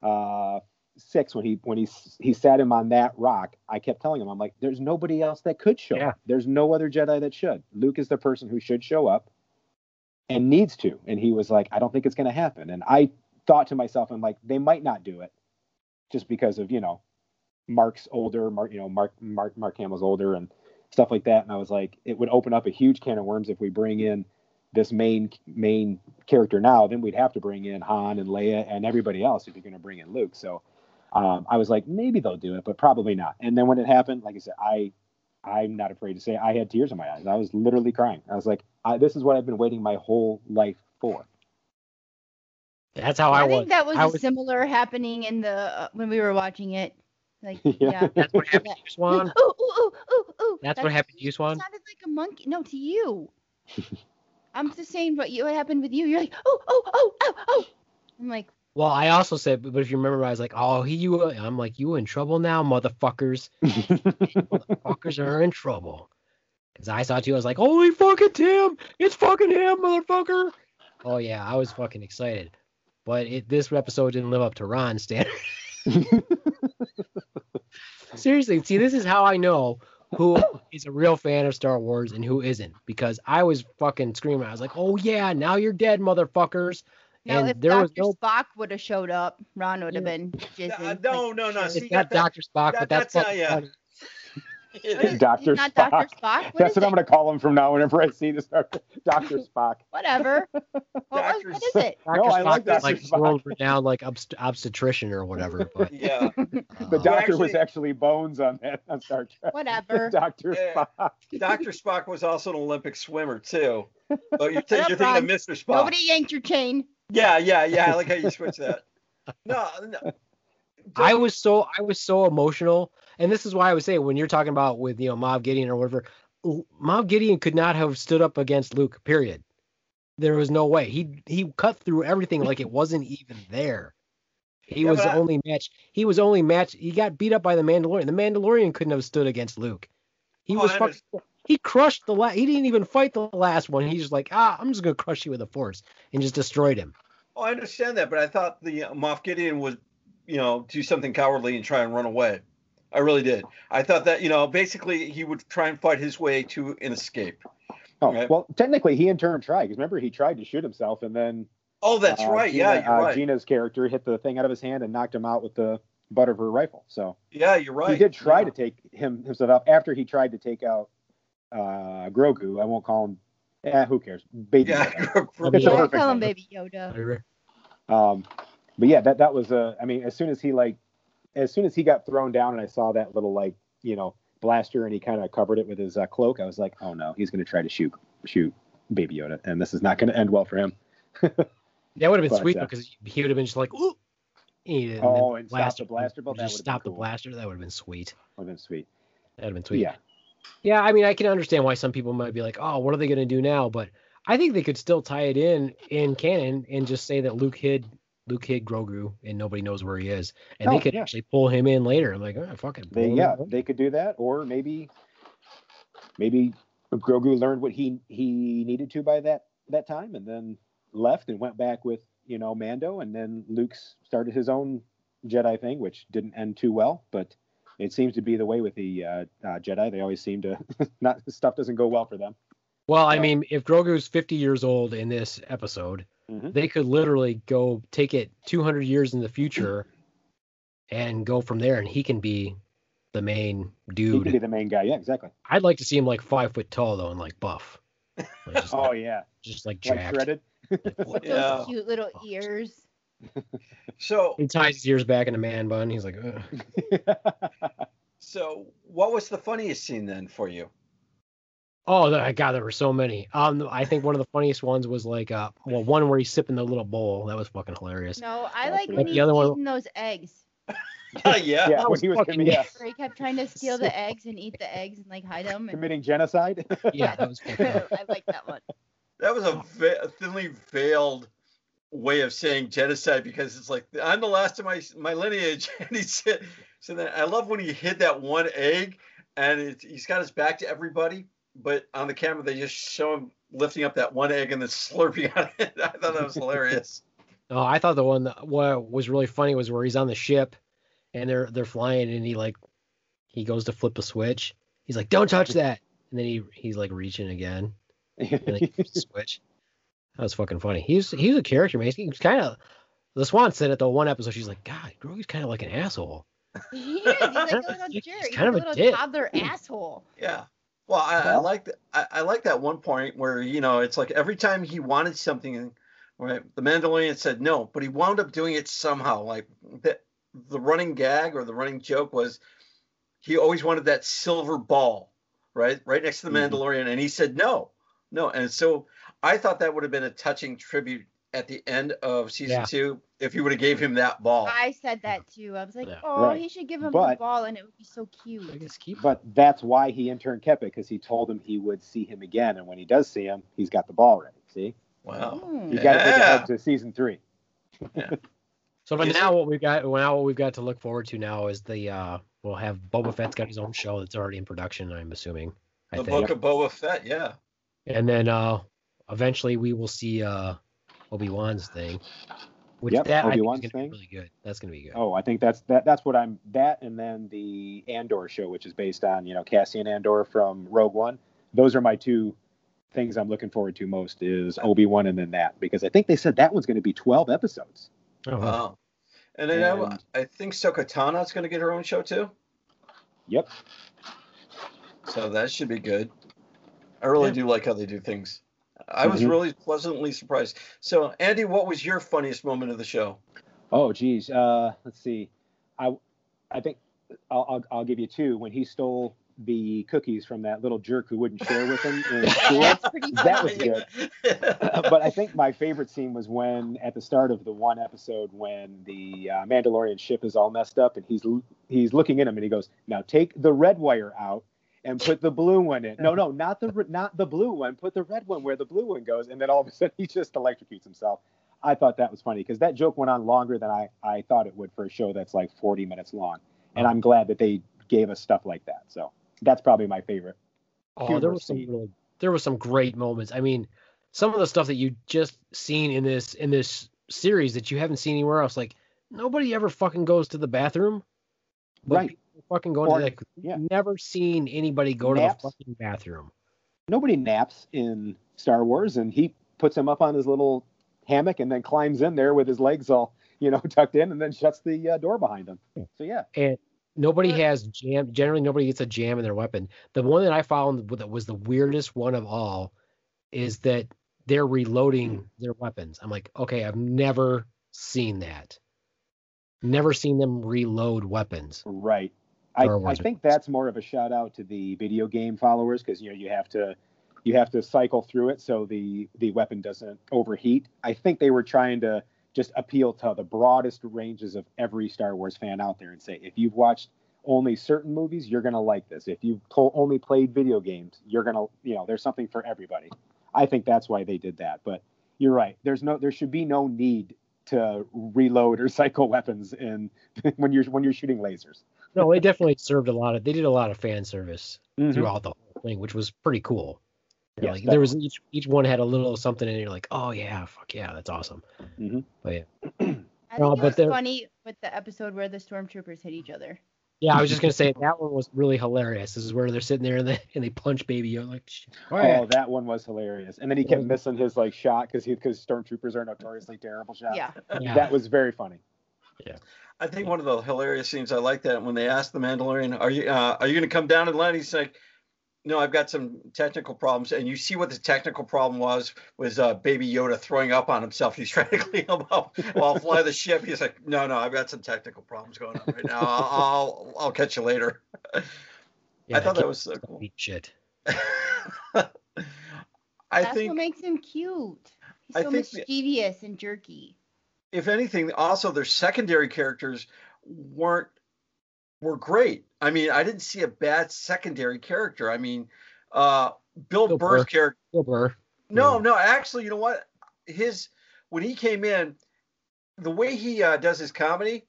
uh, six, when he when he he sat him on that rock, I kept telling him, I'm like, there's nobody else that could show Yeah. up. There's no other Jedi that should. Luke is the person who should show up and needs to. And he was like, I don't think it's going to happen. And I thought to myself, I'm like, they might not do it just because of you know Mark's older, Mark, you know, Mark Mark Mark Hamill's older and stuff like that. And I was like, it would open up a huge can of worms if we bring in this main main character now. Then we'd have to bring in Han and Leia and everybody else if you're going to bring in Luke. So um, I was like, maybe they'll do it, but probably not. And then when it happened, like I said, I I'm not afraid to say I had tears in my eyes. I was literally crying. I was like, I, this is what I've been waiting my whole life for. That's how I, I was. I think that was, I a was- similar happening in the uh, when we were watching it. Like Yeah. yeah. That's what happened to you, Swan. Ooh, ooh, ooh, ooh, ooh. That's what happened to you, Swan. sounded like a monkey. No, to you. I'm just saying what you what happened with you. You're like, oh, oh, oh, oh, oh. I'm like, Well, I also said, but if you remember, I was like, "Oh, he, you." Uh, I'm like, "You in trouble now, motherfuckers? Motherfuckers are in trouble." Because I saw too. I was like, "Holy fucking Tim! It's fucking him, motherfucker!" Oh yeah, I was fucking excited. But it, this episode didn't live up to Ron's standard. Seriously, see, this is how I know who is a real fan of Star Wars and who isn't. Because I was fucking screaming. I was like, "Oh yeah, now you're dead, motherfuckers!" Now and if there was Dr. no Spock would have showed up, Ron would have Yeah. been jizzing. Uh, like, no, no, no. See, it's not that- Dr. Spock, that- but that's, that's not- yeah. funny. What is- Dr. not Spock. Dr. Spock. What That's is what I'm going to call him from now whenever I see this Dr. Spock. Whatever. What, was, what is it? Dr. No, I like is Dr. like Spock. world renowned like obst- obstetrician or whatever. But Yeah. The uh, doctor was actually- actually Bones on that on Star Trek. Whatever. Dr. Yeah. Spock. Dr. Spock was also an Olympic swimmer too. Oh, you're, t- Shut you're thinking of Mr. Spock. Nobody yanked your chain. Yeah, yeah, yeah. I like how you switch that. No, no. I was so I was so emotional, and this is why I would say when you're talking about with you know Moff Gideon or whatever, Moff Gideon could not have stood up against Luke. Period. There was no way. He he cut through everything like it wasn't even there. He Yeah, was the I- only match. He was only match. He got beat up by the Mandalorian. The Mandalorian couldn't have stood against Luke. He Oh, was fucking. He crushed the last. He didn't even fight the last one. He's just like, ah, I'm just gonna crush you with the Force, and just destroyed him. Oh, I understand that, but I thought the uh, Moff Gideon was, you know, do something cowardly and try and run away. I really did. I thought that, you know, basically he would try and fight his way to an escape. Oh, Right. well, technically, he in turn tried. Because remember, he tried to shoot himself, and then Oh, that's uh, right. Gina, yeah, you're uh, right. Gina's character hit the thing out of his hand and knocked him out with the butt of her rifle. So yeah, you're right. he did try yeah. to take him himself out after he tried to take out uh, Grogu. I won't call him. Eh, who cares? Baby. Yeah, Yoda. It's a It's perfect call him. Baby Yoda. Um, but yeah, that that was a. I mean, as soon as he like, as soon as he got thrown down, and I saw that little like you know blaster, and he kind of covered it with his uh, cloak, I was like, oh no, he's going to try to shoot shoot Baby Yoda, and this is not going to end well for him. That would have been But, sweet uh, because he would have been just like, ooh. He didn't- Oh, and stop blaster- the blaster bolt? Just would've been stop the blaster. That would have been sweet. Would have been sweet. That would have been sweet. Yeah. Yeah, I mean, I can understand why some people might be like, "Oh, what are they going to do now?" But I think they could still tie it in in canon and just say that Luke hid Luke hid Grogu and nobody knows where he is, and Oh, they could yeah. actually pull him in later. I'm like, oh, fuck it. pull They yeah, in. they could do that, or maybe maybe Grogu learned what he he needed to by that that time, and then left and went back with you know Mando, and then Luke started his own Jedi thing, which didn't end too well, but it seems to be the way with the uh, uh, Jedi. They always seem to not stuff doesn't go well for them. Well, I mean, if Grogu's 50 years old in this episode, Mhm. they could literally go take it 200 years in the future and go from there, and he can be the main He dude. could be the main guy. Yeah, exactly. I'd like to see him like five foot tall though, and like buff, like, Oh like, yeah, just like like jacked. shredded. With Yeah. those cute little ears. So, He ties his ears back in a man bun. He's like, Ugh. so what was the funniest scene then for you? oh god, there were so many. Um, I think one of the funniest ones was like, uh, well, one where he's sipping the little bowl. That was fucking hilarious. No, I That's like when The other one- eating those eggs. yeah. yeah, That when was he was fucking- commi- yeah, Where he kept trying to steal the eggs and eat the eggs and like hide them. And committing genocide. Yeah, that was. I like that one. That was a, ve- a thinly veiled way of saying genocide because it's like I'm the last of my my lineage, and he said. So then I love when he hid that one egg, and it's, he's got his back to everybody, but on the camera they just show him lifting up that one egg and then slurping on it. I thought that was hilarious. Oh, I thought the one that what was really funny was where he's on the ship, and they're they're flying, and he like he goes to flip a switch. He's like, "Don't touch that," and then he he's like reaching again, and then he flips the switch. That was fucking funny. He's he's a character, man. He's kind of. The Swan said at the one episode, she's like, "God, Grogu's kind of like an asshole." He is. He's like a little He's jerk. He's kind like of a a little dick. toddler asshole. Yeah. Well, I, I like th- I, I like that one point where you know it's like every time he wanted something, right? The Mandalorian said no, but he wound up doing it somehow. Like the the running gag or the running joke was he always wanted that silver ball, right, right next to the Mhm. Mandalorian, and he said no, no. And so I thought that would have been a touching tribute at the end of season Yeah. two if you would have gave him that ball. I said that too. I was like, Yeah. oh, Right. he should give him the ball and it would be so I cute. guess keep. But that's why he interned kept it because he told him he would see him again, and when he does see him, he's got the ball ready. See, wow. Hmm. you got to think Yeah. ahead to season three. So, but now what we've got, now what we've got to look forward to now is the uh, we'll have Boba Fett's got his own show that's already in production. I'm assuming. I The think. book of Boba Fett, yeah. And then uh eventually we will see uh obi-wan's thing which Yep, that Obi-Wan's I think is thing. be really good that's gonna be good Oh, I think that's that. That's what I'm. That and then the Andor show, which is based on you know Cassian Andor from Rogue One. Those are my two things I'm looking forward to most. Is Obi Wan and then that because I think they said that one's going to be 12 episodes. oh, wow. Wow. And I, And- I think Ahsoka Tano is going to get her own show too. Yep. So that should be good. I really Yeah. do like how they do things. I was Mhm. really pleasantly surprised. So, Andy, what was your funniest moment of the show? Oh, geez. Uh, let's see. I I think I'll, I'll I'll give you two. When he stole the cookies from that little jerk who wouldn't share with him in school. That was good. but I think my favorite scene was when, at the start of the one episode, when the uh, Mandalorian ship is all messed up, and he's he's looking at him, and he goes, "Now take the red wire out and put the blue one in." No, no, not the not the blue one. Put the red one where the blue one goes, and then all of a sudden he just electrocutes himself. I thought that was funny because that joke went on longer than I I thought it would for a show that's like 40 minutes long, and uh-huh. I'm glad that they gave us stuff like that. So that's probably my favorite. Oh, there was some really, there was some great moments. I mean, some of the stuff that you just seen in this in this series that you haven't seen anywhere else. Like nobody ever fucking goes to the bathroom. Right. People Fucking going Or- to like yeah. never seen anybody go Naps. to the fucking bathroom. nobody naps in Star Wars, and he puts him up on his little hammock and then climbs in there with his legs all you know tucked in, and then shuts the uh, door behind him. So yeah, and nobody But- has jam. Generally, nobody gets a jam in their weapon. The one that I found that was the weirdest one of all is that they're reloading their weapons. I'm like, okay, I've never seen that. Never seen them reload weapons. right. I, I think that's more of a shout out to the video game followers because you know you have to you have to cycle through it so the the weapon doesn't overheat. I think they were trying to just appeal to the broadest ranges of every Star Wars fan out there and say, if you've watched only certain movies, you're gonna like this. If you've to- only played video games, you're gonna, you know, there's something for everybody. I think that's why they did that. But you're right. There's no, there should be no need to reload or cycle weapons in when you're when you're shooting lasers. No, they definitely served a lot of. They did a lot of fan service Mhm. throughout the whole thing, which was pretty cool. You know, Yes, like there was each each one had a little something, and you're like, oh yeah, fuck yeah, that's awesome. Mhm. But yeah, I think but it was there- funny with the episode where the stormtroopers hit each other. yeah, I was just gonna say that one was really hilarious. This is where they're sitting there and they and they punch Baby Yoda like, shit. Oh, that one was hilarious. And then he kept missing his like shot because he because stormtroopers are notoriously terrible shots. Yeah. yeah. That was very funny. I think one of the hilarious scenes I like that when they asked the Mandalorian, "Are you uh, are you going to come down and land?" He's like, "No, I've got some technical problems." And you see what the technical problem was was uh, Baby Yoda throwing up on himself. He's trying to clean him up while fly the ship. He's like, "No, no, I've got some technical problems going on right now. I'll I'll, I'll catch you later." Yeah, I thought that was so cool. shit. I That's think what makes him cute. He's I so think the- mischievous and jerky. If anything, also their secondary characters weren't were great. I mean, I didn't see a bad secondary character. I mean, uh, Bill Bill Burr's Burr. character. Bill Burr. No, Yeah. no, actually, you know what? His when he came in, the way he uh, does his comedy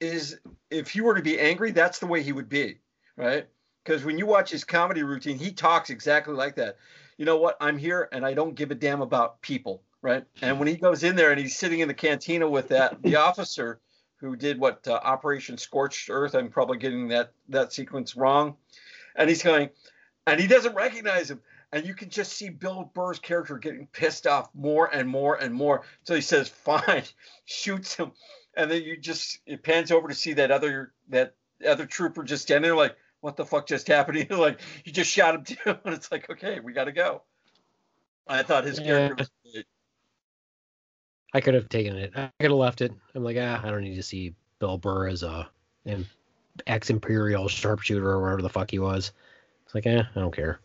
is if he were to be angry, that's the way he would be, right? Because when you watch his comedy routine, he talks exactly like that. You know what? I'm here and I don't give a damn about people, right? And when he goes in there and he's sitting in the cantina with that the officer who did what uh, Operation Scorched Earth, I'm probably getting that that sequence wrong, and he's going, and he doesn't recognize him and you can just see Bill Burr's character getting pissed off more and more and more. So he says, "Fine," shoots him, and then you just it pans over to see that other that other trooper just standing there like, "What the fuck just happened?" He's like, "You just shot him too," and it's like, "Okay, we got to go." I thought his character was great. I could have taken it. I could have left it. I'm like, ah, I don't need to see Bill Burr as a an ex-imperial sharpshooter or whatever the fuck he was. It's like, eh, I don't care.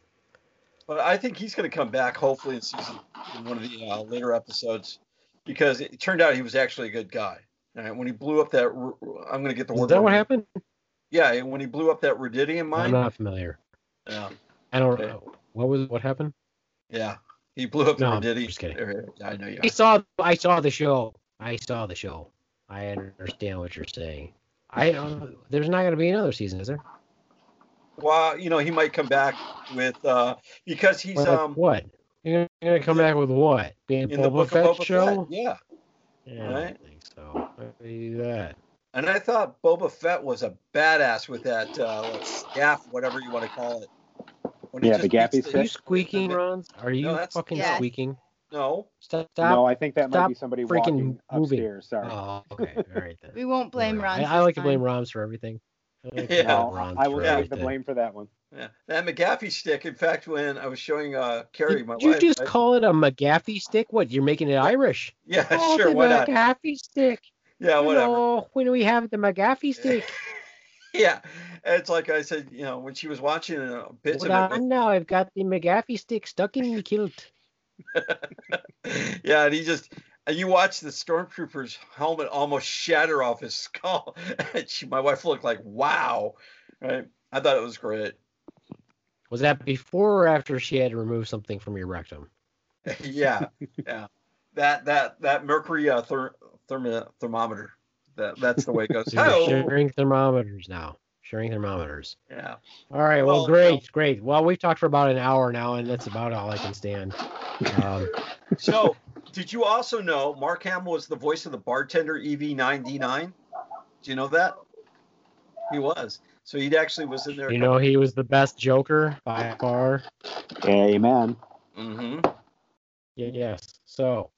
But I think he's going to come back hopefully in season in one of the uh, later episodes because it turned out he was actually a good guy. All right, when he blew up that, I'm going to get the Is word. that what happened? Yeah, when he blew up that rhydonium I'm not familiar. Yeah, I don't Okay. know. What was what happened? yeah, he blew up No, I'm rhydonium. just kidding. Yeah, I know you. I saw I saw the show. I saw the show. I understand what you're saying. I don't there's not gonna be another season, is there? Well, you know, he might come back with uh because he's With um what? You're gonna come back with what? Being in the Boba book Fett of Boba show? Fett. Yeah, Yeah, I right? don't think so. Why would you do that? and I thought Boba Fett was a badass with that uh gaff, whatever you want to call it. When he Yeah, just the gaffy beats Are you squeaking, Ron? Are you that's- fucking Yes. squeaking? No, Stop. no, I think that might be somebody freaking walking moving. upstairs. Sorry. Oh, okay. All right then. We won't blame Whatever. Ron. I, I like to blame Roms for everything. I like to Yeah. blame No, I will take the blame for that one. yeah, that McGaffey stick. In fact, when I was showing uh Carrie, my Did you wife, just I- call it a McGaffey stick? What? You're making it Irish? yeah, oh, sure, the why not? McGaffey stick. Yeah, You whatever. know, when we have the McGaffey stick. Yeah, it's like I said, you know, when she was watching uh, bits Hold of it. on now, I've got the McGaffey stick stuck in the kilt. yeah, and he just and you watch the stormtrooper's helmet almost shatter off his skull. She, my wife looked like, "Wow!" Right? I thought it was great. Was that before or after she had to remove something from your rectum? yeah, yeah. That that that mercury uh, ther- thermo- thermometer. That that's the way it goes. So you're oh, sharing thermometers now. Sharing thermometers. yeah. All right. Well, Well, great, no. great. Well, we've talked for about an hour now, and that's about all I can stand. Um, So, did you also know Mark Hamill was the voice of the bartender E EV9D9? Do you know that? He was. So he actually was in there. you know, he was the best Joker by far. Amen. Mm-hmm. Yeah, yes. So,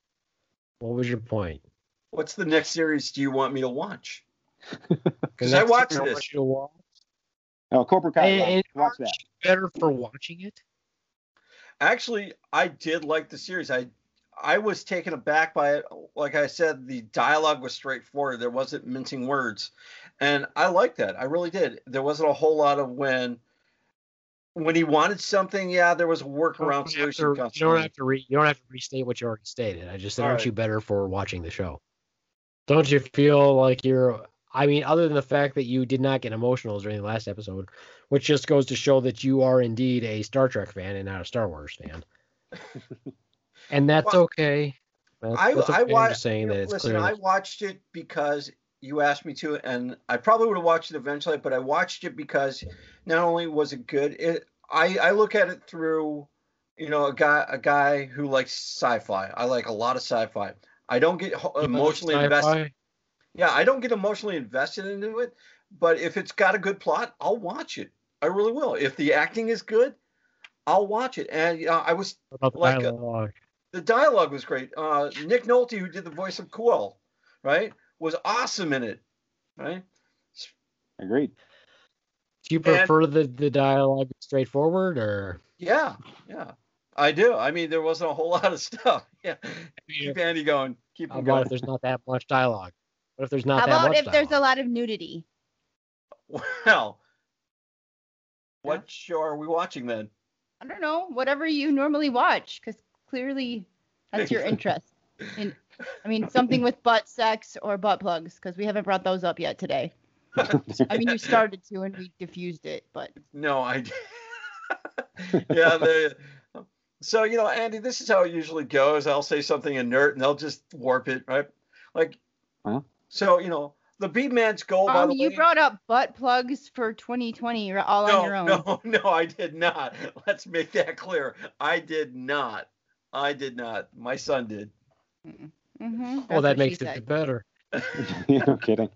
what was your point? What's the next series do you want me to watch? Because I next watched thing I this. want you to watch- Oh, Cobra Kai. And- watch- watch that. better for watching it. Actually, I did like the series. I I was taken aback by it. Like I said, the dialogue was straightforward. There wasn't mincing words, and I liked that. I really did. There wasn't a whole lot of when when he wanted something. Yeah, there was a You workaround solution. to, you don't have to re, you don't have to restate what you already stated. I just said, aren't Alright. you better for watching the show? Don't you feel like you're? I mean, other than the fact that you did not get emotional during the last episode, which just goes to show that you are indeed a Star Trek fan and not a Star Wars fan, and that's Well, okay. That's, I that's I okay. Watched. just saying that it's listen. I watched it because you asked me to, and I probably would have watched it eventually, but I watched it because not only was it good, it I I look at it through, you know, a guy a guy who likes sci-fi. I like a lot of sci-fi. I don't get emotionally invested. Yeah, I don't get emotionally invested into it, but if it's got a good plot, I'll watch it. I really will. If the acting is good, I'll watch it. And uh, I was about the like a- dialogue? the dialogue was great. Uh, Nick Nolte, who did the voice of Kuiil, right, was awesome in it. Right? Agreed. Do you and- prefer the the dialogue straightforward or? Yeah, yeah, I do. I mean, there wasn't a whole lot of stuff. Yeah, keep Andy going. Keep How him about going. if there's not that much dialogue? What if there's not How that about much if there's a lot of nudity? Well, what show are we watching then? I don't know, whatever you normally watch, because clearly that's your interest. In, I mean, something with butt sex or butt plugs, because we haven't brought those up yet today. I mean, you started to and we diffused it, but No, I. yeah, they. So you know, Andy, this is how it usually goes. I'll say something inert, and they'll just warp it, right? Like, Huh? so you know, the Beaveman's goal. by um, the you way, brought up butt plugs for 2020 you're all no, on your own. no, no, I did not. Let's make that clear. I did not. I did not. My son did. Mm-hmm, well, that makes it better. yeah, no kidding.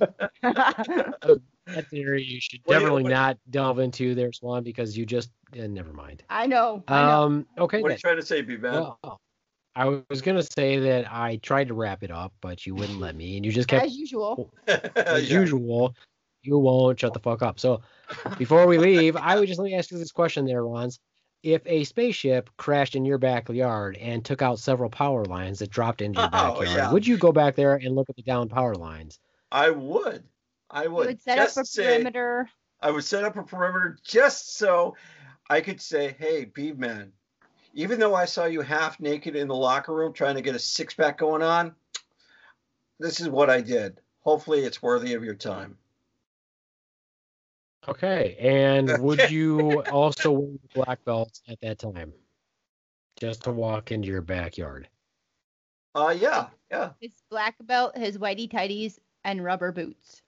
That theory you should What do you- definitely not delve into there, Swan, because you just uh, never mind. I know. I know. Um, okay. What are you trying to say, Beaveman? Well, I was gonna say that I tried to wrap it up, but you wouldn't let me, and you just kept, As usual. as Yeah. usual, you won't shut the fuck up. So, before we leave, I would just let me ask you this question, there, Ronz. If a spaceship crashed in your backyard and took out several power lines that dropped into your Oh, backyard, yeah. would you go back there and look at the down power lines? I would. I would. would set just up a say- perimeter. I would set up a perimeter just so I could say, "Hey, Beaveman, even though I saw you half naked in the locker room trying to get a six pack going on, this is what I did. Hopefully, it's worthy of your time." Okay. And would you also wear black belts at that time? Just to walk into your backyard. Uh, yeah, yeah. His black belt, his whitey tighties, and rubber boots.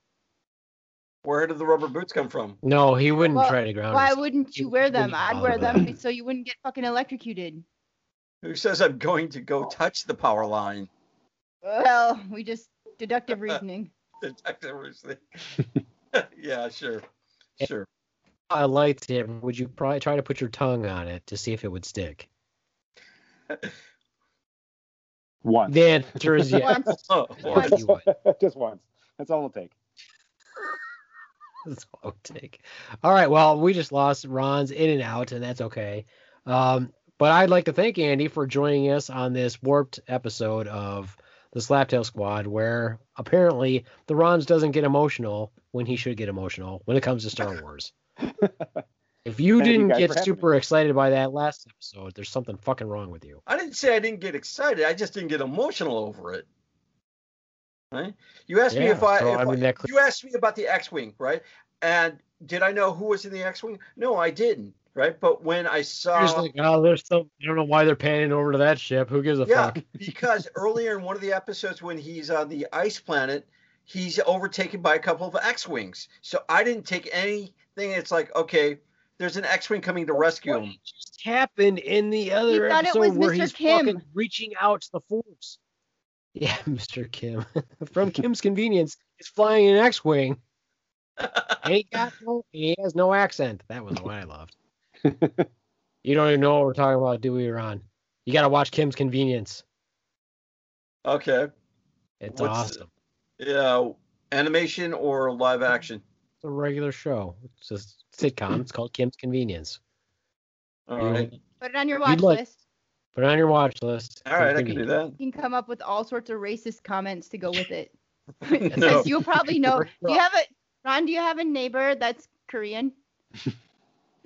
Where did the rubber boots come from? No, he wouldn't Well, try to ground Why himself. wouldn't you you wear them? I'd wear them so you wouldn't get fucking electrocuted. Who says I'm going to go touch the power line? Well, we just deductive reasoning. deductive reasoning. yeah, sure, sure. a lightsaber, would you probably try to put your tongue on it to see if it would stick? Once. The answer is yes. Once. Oh, Yes, boy. you. Just once. That's all it'll take. That's all it would take. All right. Well, we just lost Ronz in and out, and that's okay. Um, but I'd like to thank Andy for joining us on this warped episode of the Slaptail Squad, where apparently the Ronz doesn't get emotional when he should get emotional when it comes to Star Wars. If you Thank didn't guys get for having super excited by that last episode, there's something fucking wrong with you. I didn't say I didn't get excited. I just didn't get emotional over it. Right? You asked me if I, so, if I mean, that you asked me about the X-wing, right? And did I know who was in the X-wing? No, I didn't. Right? But when I saw, You're just like, oh, there's some. I don't know why they're panning over to that ship. Who gives a yeah, fuck? because earlier in one of the episodes when he's on the ice planet, he's overtaken by a couple of X-wings. So I didn't take anything. It's like, okay, there's an X-wing coming to rescue him. What just happened in the other thought it episode was where Mr. he's Kim. fucking reaching out to the force? Yeah, Mr. Kim from Kim's Convenience is flying an X-wing, and he got no, he has no accent. That was what I loved. you don't even know what we're talking about, do we, Ron? You got to watch Kim's Convenience. Okay. It's What's- awesome. Yeah, animation or live action? It's a regular show. It's a sitcom. It's called Kim's Convenience. All right. Put it on your You'd watch like- list. Put it on your watch list. All right, I can do that. You can come up with all sorts of racist comments to go with it. No. You'll probably know. Do you have a Ron? Do you have a neighbor that's Korean?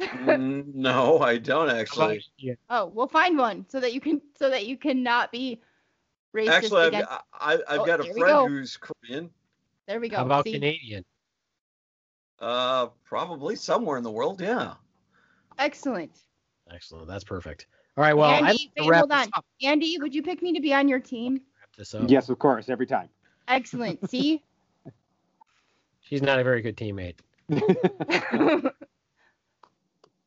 Mm, no, I don't actually. Oh, we'll find one so that you can so that you cannot be Racist Actually, I've, against. I, I've Oh, got a friend go. who's Korean. There we go. How about See? Canadian? Uh, probably somewhere in the world. Yeah. Excellent. Excellent. That's perfect. All right. Well, Andy, I'd like to wait, wrap hold this on. up. Andy, would you pick me to be on your team? Wrap this up. Yes, of course, every time. Excellent. See? She's not a very good teammate.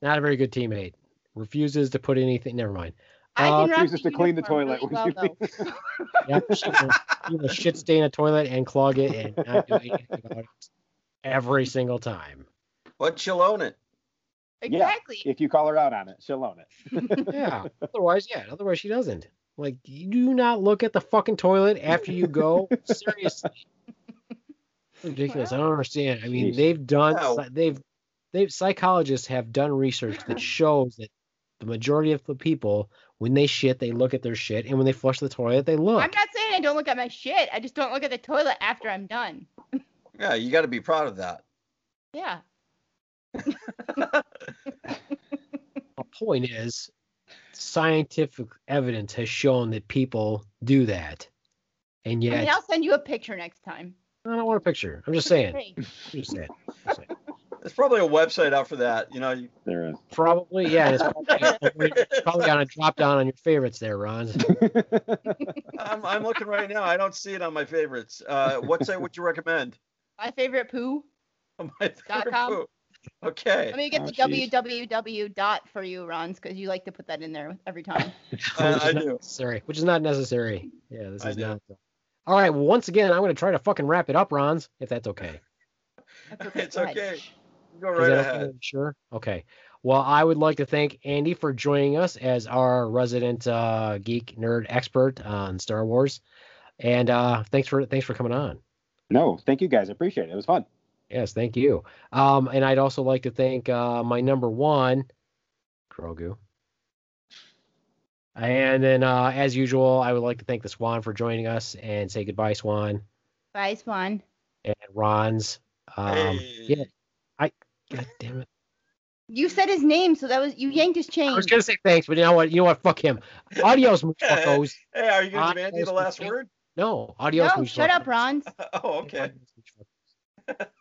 Not a very good teammate. Refuses to put anything. Never mind. I Uh, can refuses to clean the toilet really when well, she. Yep, will, she will shit stain a toilet and clog it and not do anything about it every single time. But she'll own it. Exactly. if you call her out on it, she'll own it. Yeah. Otherwise, yeah. Otherwise, she doesn't. Like, you do not look at the fucking toilet after you go. Seriously. Ridiculous. I don't understand. I mean, Jeez. they've done. No. They've. They've psychologists have done research that shows that the majority of the people, when they shit, they look at their shit, and when they flush the toilet, they look. I'm not saying I don't look at my shit. I just don't look at the toilet after I'm done. Yeah, you got to be proud of that. Yeah. The point is, scientific evidence has shown that people do that, and yet I mean, I'll send you a picture next time. I don't want a picture. I'm just saying. Hey, I'm just saying. Just saying. There's probably a website out for that. You know, you, There is. Probably, yeah. It's probably, probably on a drop down on your favorites there, Ron. I'm, I'm looking right now. I don't see it on my favorites. Uh, what site would you recommend? my favorite poo. My favorite com? Food. Okay. Let me get Oh, the jeez. www dot for you, Ronz, because you like to put that in there every time. Uh, which I is not do. necessary. Which is not necessary. Yeah, this I is do. not. All right. Well, once again, I'm going to try to fucking wrap it up, Ronz, if that's okay. That's okay. It's Go ahead. okay. Go right ahead. okay? Sure. Okay. Well, I would like to thank Andy for joining us as our resident uh, geek nerd expert on Star Wars, and uh, thanks for thanks for coming on. no, thank you guys. I appreciate it. It was fun. Yes, thank you. Um, and I'd also like to thank uh, my number one, Grogu. And then, uh, as usual, I would like to thank the Swan for joining us and say goodbye, Swan, Bye, Swan. and Ronz. Um, Hey. yeah. I. God damn it. You said his name, so that was you yanked his chain. I was gonna say thanks, but you know what? You know what? Fuck him. Adios, fuckos. Hey, are you going Uh, to give Andy the last word? No, adios. no, shut up, Ron. Ronz. Oh, okay.